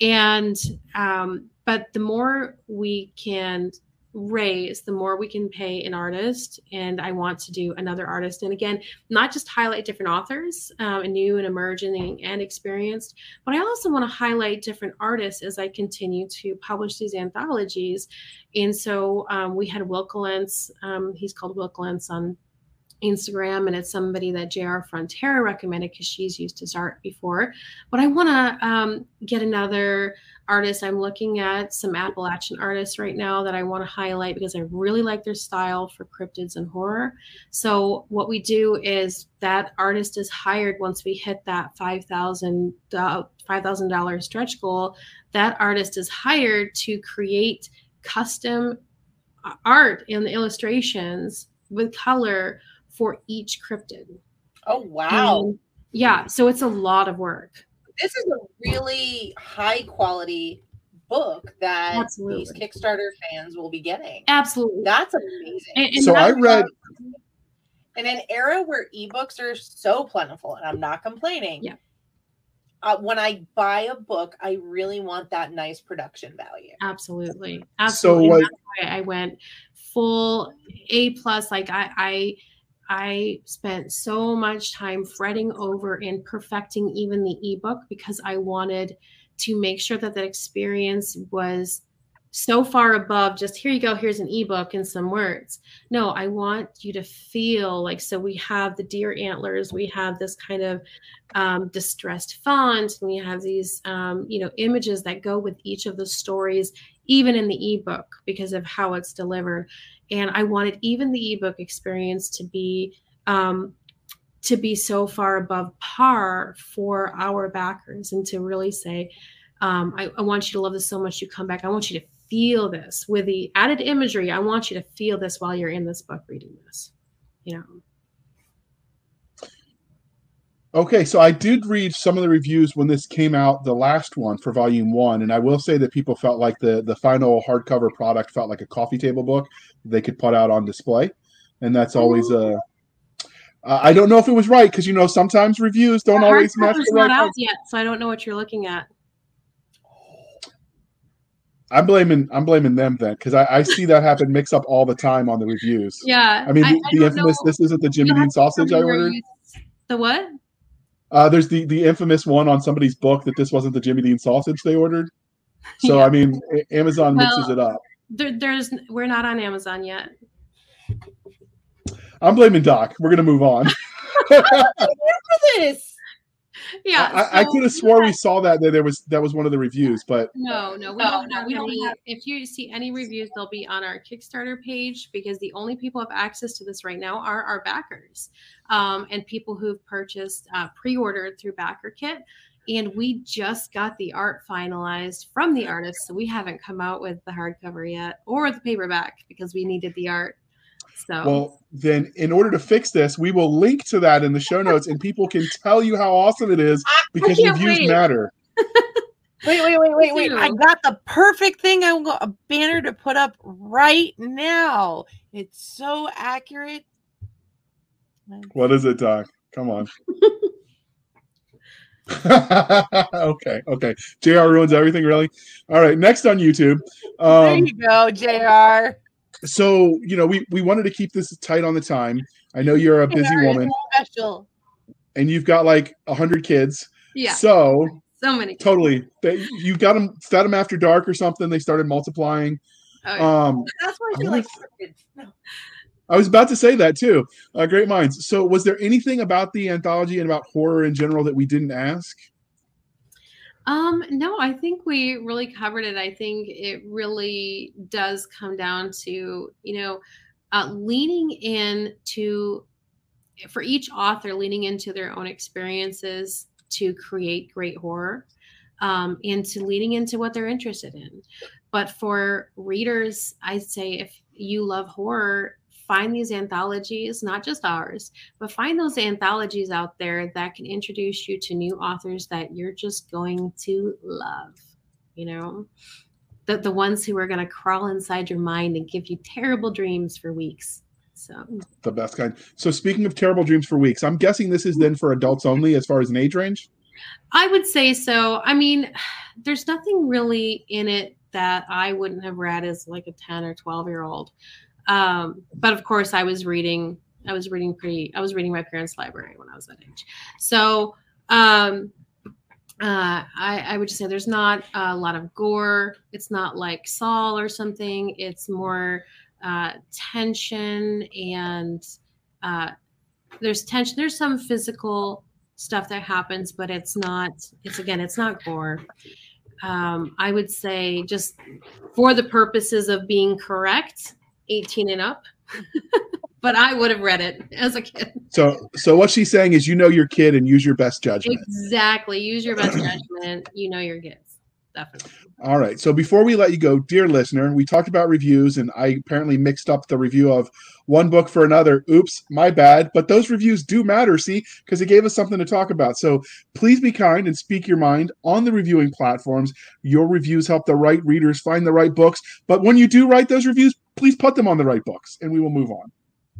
And um, but the more we can raise, the more we can pay an artist. And I want to do another artist. And again, not just highlight different authors, um, new and emerging and experienced, but I also want to highlight different artists as I continue to publish these anthologies. And so um, we had Wilkelance, um, he's called Wilkelance on Instagram, and it's somebody that JR Frontera recommended because she's used his art before. But I want to um, get another artist. I'm looking at some Appalachian artists right now that I want to highlight because I really like their style for cryptids and horror. So what we do is that artist is hired once we hit that five thousand uh, five thousand dollars stretch goal. That artist is hired to create custom uh, art and illustrations with color for each cryptid. Oh wow. And yeah, so it's a lot of work. This is a really high quality book that Absolutely. these Kickstarter fans will be getting. Absolutely. That's amazing. And- and So I read in an era where ebooks are so plentiful, and I'm not complaining. Yeah. Uh, when I buy a book, I really want that nice production value. absolutely absolutely what- And that's why i went full a plus like i i i spent so much time fretting over and perfecting even the ebook because i wanted to make sure that that experience was so far above just here you go here's an ebook and some words. No i want you to feel like so we have the deer antlers we have this kind of um, distressed font and we have these um, you know images that go with each of the stories even in the ebook because of how it's delivered and i wanted even the ebook experience to be um, to be so far above par for our backers and to really say um, I, I want you to love this so much you come back. I want you to feel this with the added imagery. I want you to feel this while you're in this book reading this you know Okay, so I did read some of the reviews when this came out, the last one for volume one, and I will say that people felt like the the final hardcover product felt like a coffee table book they could put out on display, and that's always a. Uh, I don't know if it was right because you know sometimes reviews don't The always match the not out yet so i don't know what you're looking at I'm blaming I'm blaming them then because I, I see that happen mix up all the time on the reviews. yeah I mean the, the don't infamous know. this isn't the Jimmy Dean have to tell sausage I ordered. the what Uh, there's the the infamous one on somebody's book that this wasn't the Jimmy Dean sausage they ordered. So Yeah. I mean, A- Amazon mixes it up. there, there's we're not on amazon yet I'm blaming Doc. We're gonna move on. For this, yeah I, I could have swore we saw that there. There was that was one of the reviews, but No, no, we No, don't no, have we don't any. have- If you see any reviews, they'll be on our Kickstarter page because the only people have access to this right now are our backers um, and people who've purchased uh, pre-ordered through BackerKit. And we just got the art finalized from the artist, so we haven't come out with the hardcover yet or the paperback because we needed the art. So well, then in order to fix this, we will link to that in the show notes, and people can tell you how awesome it is because can't reviews wait. matter. wait, wait, wait, wait, wait! I got the perfect thing. I want a banner to put up right now. It's so accurate. What is it, Doc? Come on. okay, okay. JR ruins everything, really. All right, next on YouTube. there Um, you go, Jr. so you know, we we wanted to keep this tight on the time. I know you're a busy JR woman, Special. and you've got like a hundred kids. yeah, So so many. totally, they, you got them fed them after dark or something. They started multiplying. Oh, yeah. Um, That's why I wonder like kids. No. I was about to say that too. Uh, great minds. So, was there anything about the anthology and about horror in general that we didn't ask? Um, no, I think we really covered it. I think it really does come down to, you know, uh, leaning in to, for each author, leaning into their own experiences to create great horror um, and to leaning into what they're interested in. But for readers, I'd say if you love horror, find these anthologies, not just ours, but find those anthologies out there that can introduce you to new authors that you're just going to love you know the, the ones who are going to crawl inside your mind and give you terrible dreams for weeks so The best kind. So, speaking of terrible dreams for weeks, I'm guessing this is then for adults only as far as an age range. i would say so i mean there's nothing really in it that i wouldn't have read as like a 10 or 12 year old um, but of course i was reading i was reading pretty i was reading my parents library when i was that age so um, uh, I, I would just say there's not a lot of gore. It's not like Saw or something. It's more uh, tension and uh, there's tension. There's some physical stuff that happens, but it's not. It's again, it's not gore. Um, I would say just for the purposes of being correct, 18 and up. but I would have read it as a kid. So, so what she's saying is, you know your kid and use your best judgment. Exactly. Use your best judgment. You know your kids. definitely. All right. So before we let you go, dear listener, we talked about reviews and I apparently mixed up the review of one book for another. Oops, my bad. But those reviews do matter, see, because it gave us something to talk about. So please be kind and speak your mind on the reviewing platforms. Your reviews help the right readers find the right books. But when you do write those reviews, please put them on the right books and we will move on.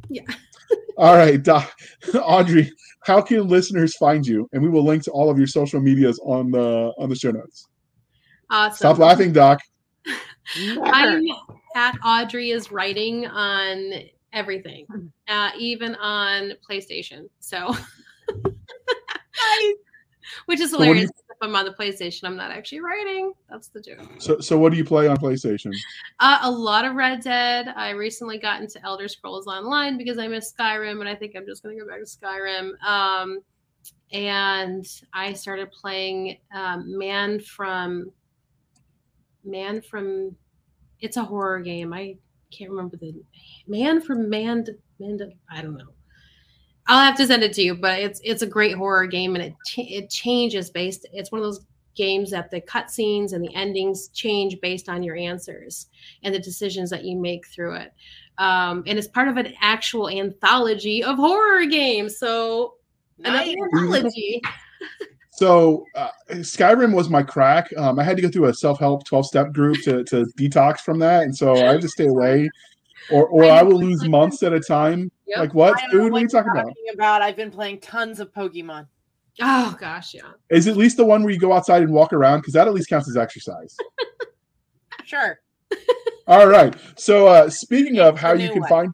Yeah. All right, Doc, Audrey, how can listeners find you? And we will link to all of your social medias on the on the show notes. Awesome. Stop laughing, Doc. I'm at Audrey is writing on everything, uh, even on PlayStation. So, which is So what do hilarious. if I'm on the PlayStation, I'm not actually writing. That's the joke. So, so what do you play on PlayStation? Uh, a lot of Red Dead. I recently got into Elder Scrolls Online because I miss Skyrim, and I think I'm just going to go back to Skyrim. Um, and I started playing um, Man from Man from. It's a horror game. I can't remember the Man from Man. Man. I don't know. I'll have to send it to you, but it's it's a great horror game, and it ch- it changes based. It's one of those games that the cutscenes and the endings change based on your answers and the decisions that you make through it. Um, and it's part of an actual anthology of horror games. So Nice. another anthology. So uh, Skyrim was my crack. Um, I had to go through a self-help 12-step group to, to detox from that, and so I had to stay away, or or I will lose months at a time. Yep. Like what I don't food? What are you talking about? about? I've been playing tons of Pokemon. Oh gosh, yeah. Is at least the one where you go outside and walk around because that at least counts as exercise. Sure. All right. So uh, speaking of how you can one. find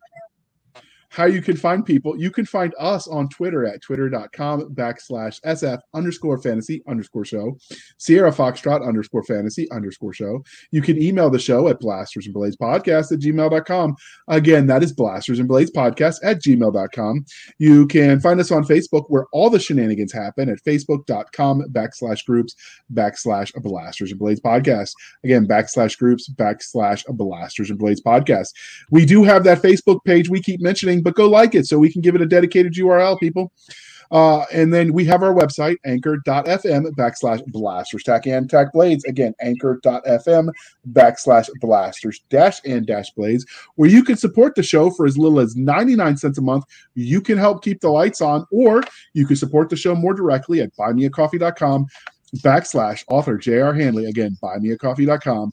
how you can find people, you can find us on Twitter at twitter.com backslash SF underscore fantasy underscore show, Sierra Foxtrot underscore fantasy underscore show. You can email the show at blasters and blades podcast at gmail.com. Again, that is blasters and blades podcast at gmail.com. You can find us on Facebook where all the shenanigans happen at facebook.com backslash groups backslash blasters and blades podcast. Again, backslash groups backslash blasters and blades podcast. We do have that Facebook page we keep mentioning, but go like it so we can give it a dedicated URL, people. Uh, and then we have our website, anchor.fm backslash blasters tack and tack blades. Again, anchor.fm backslash blasters dash and dash blades, where you can support the show for as little as 99 cents a month. You can help keep the lights on, or you can support the show more directly at buymeacoffee.com backslash author J.R. Handley. Again, buymeacoffee.com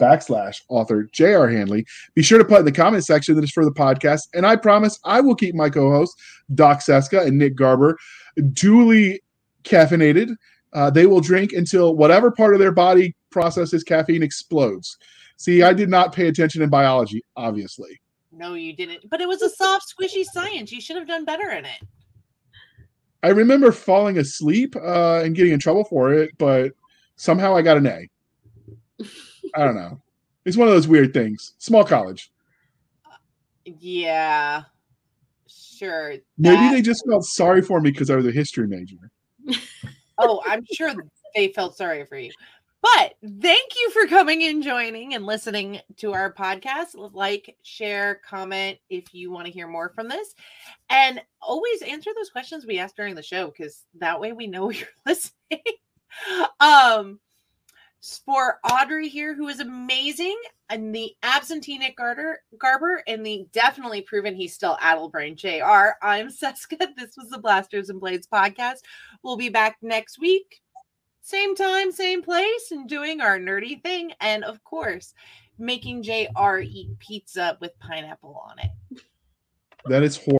backslash author J.R. Handley. Be sure to put in the comment section that is for the podcast. And I promise I will keep my co hosts, Doc Cisca and Nick Garber, duly caffeinated. Uh, they will drink until whatever part of their body processes caffeine explodes. See, I did not pay attention in biology, obviously. No, you didn't. But it was a soft, squishy science. You should have done better in it. I remember falling asleep uh, and getting in trouble for it, but somehow I got an A. I don't know. It's one of those weird things. Small college. Yeah. Sure. Maybe they just felt sorry for me because I was a history major. oh, I'm sure they felt sorry for you. But thank you for coming and joining and listening to our podcast. Like, share, comment if you want to hear more from this. And always answer those questions we ask during the show because that way we know you're listening. um for Audrey here, who is amazing, and the absentee Nick Garter, Garber, and the definitely proven he's still Addlebrain JR. I'm Cisca. This was the Blasters and Blades podcast. We'll be back next week, same time, same place, and doing our nerdy thing. And of course, making JR eat pizza with pineapple on it. That is horrible.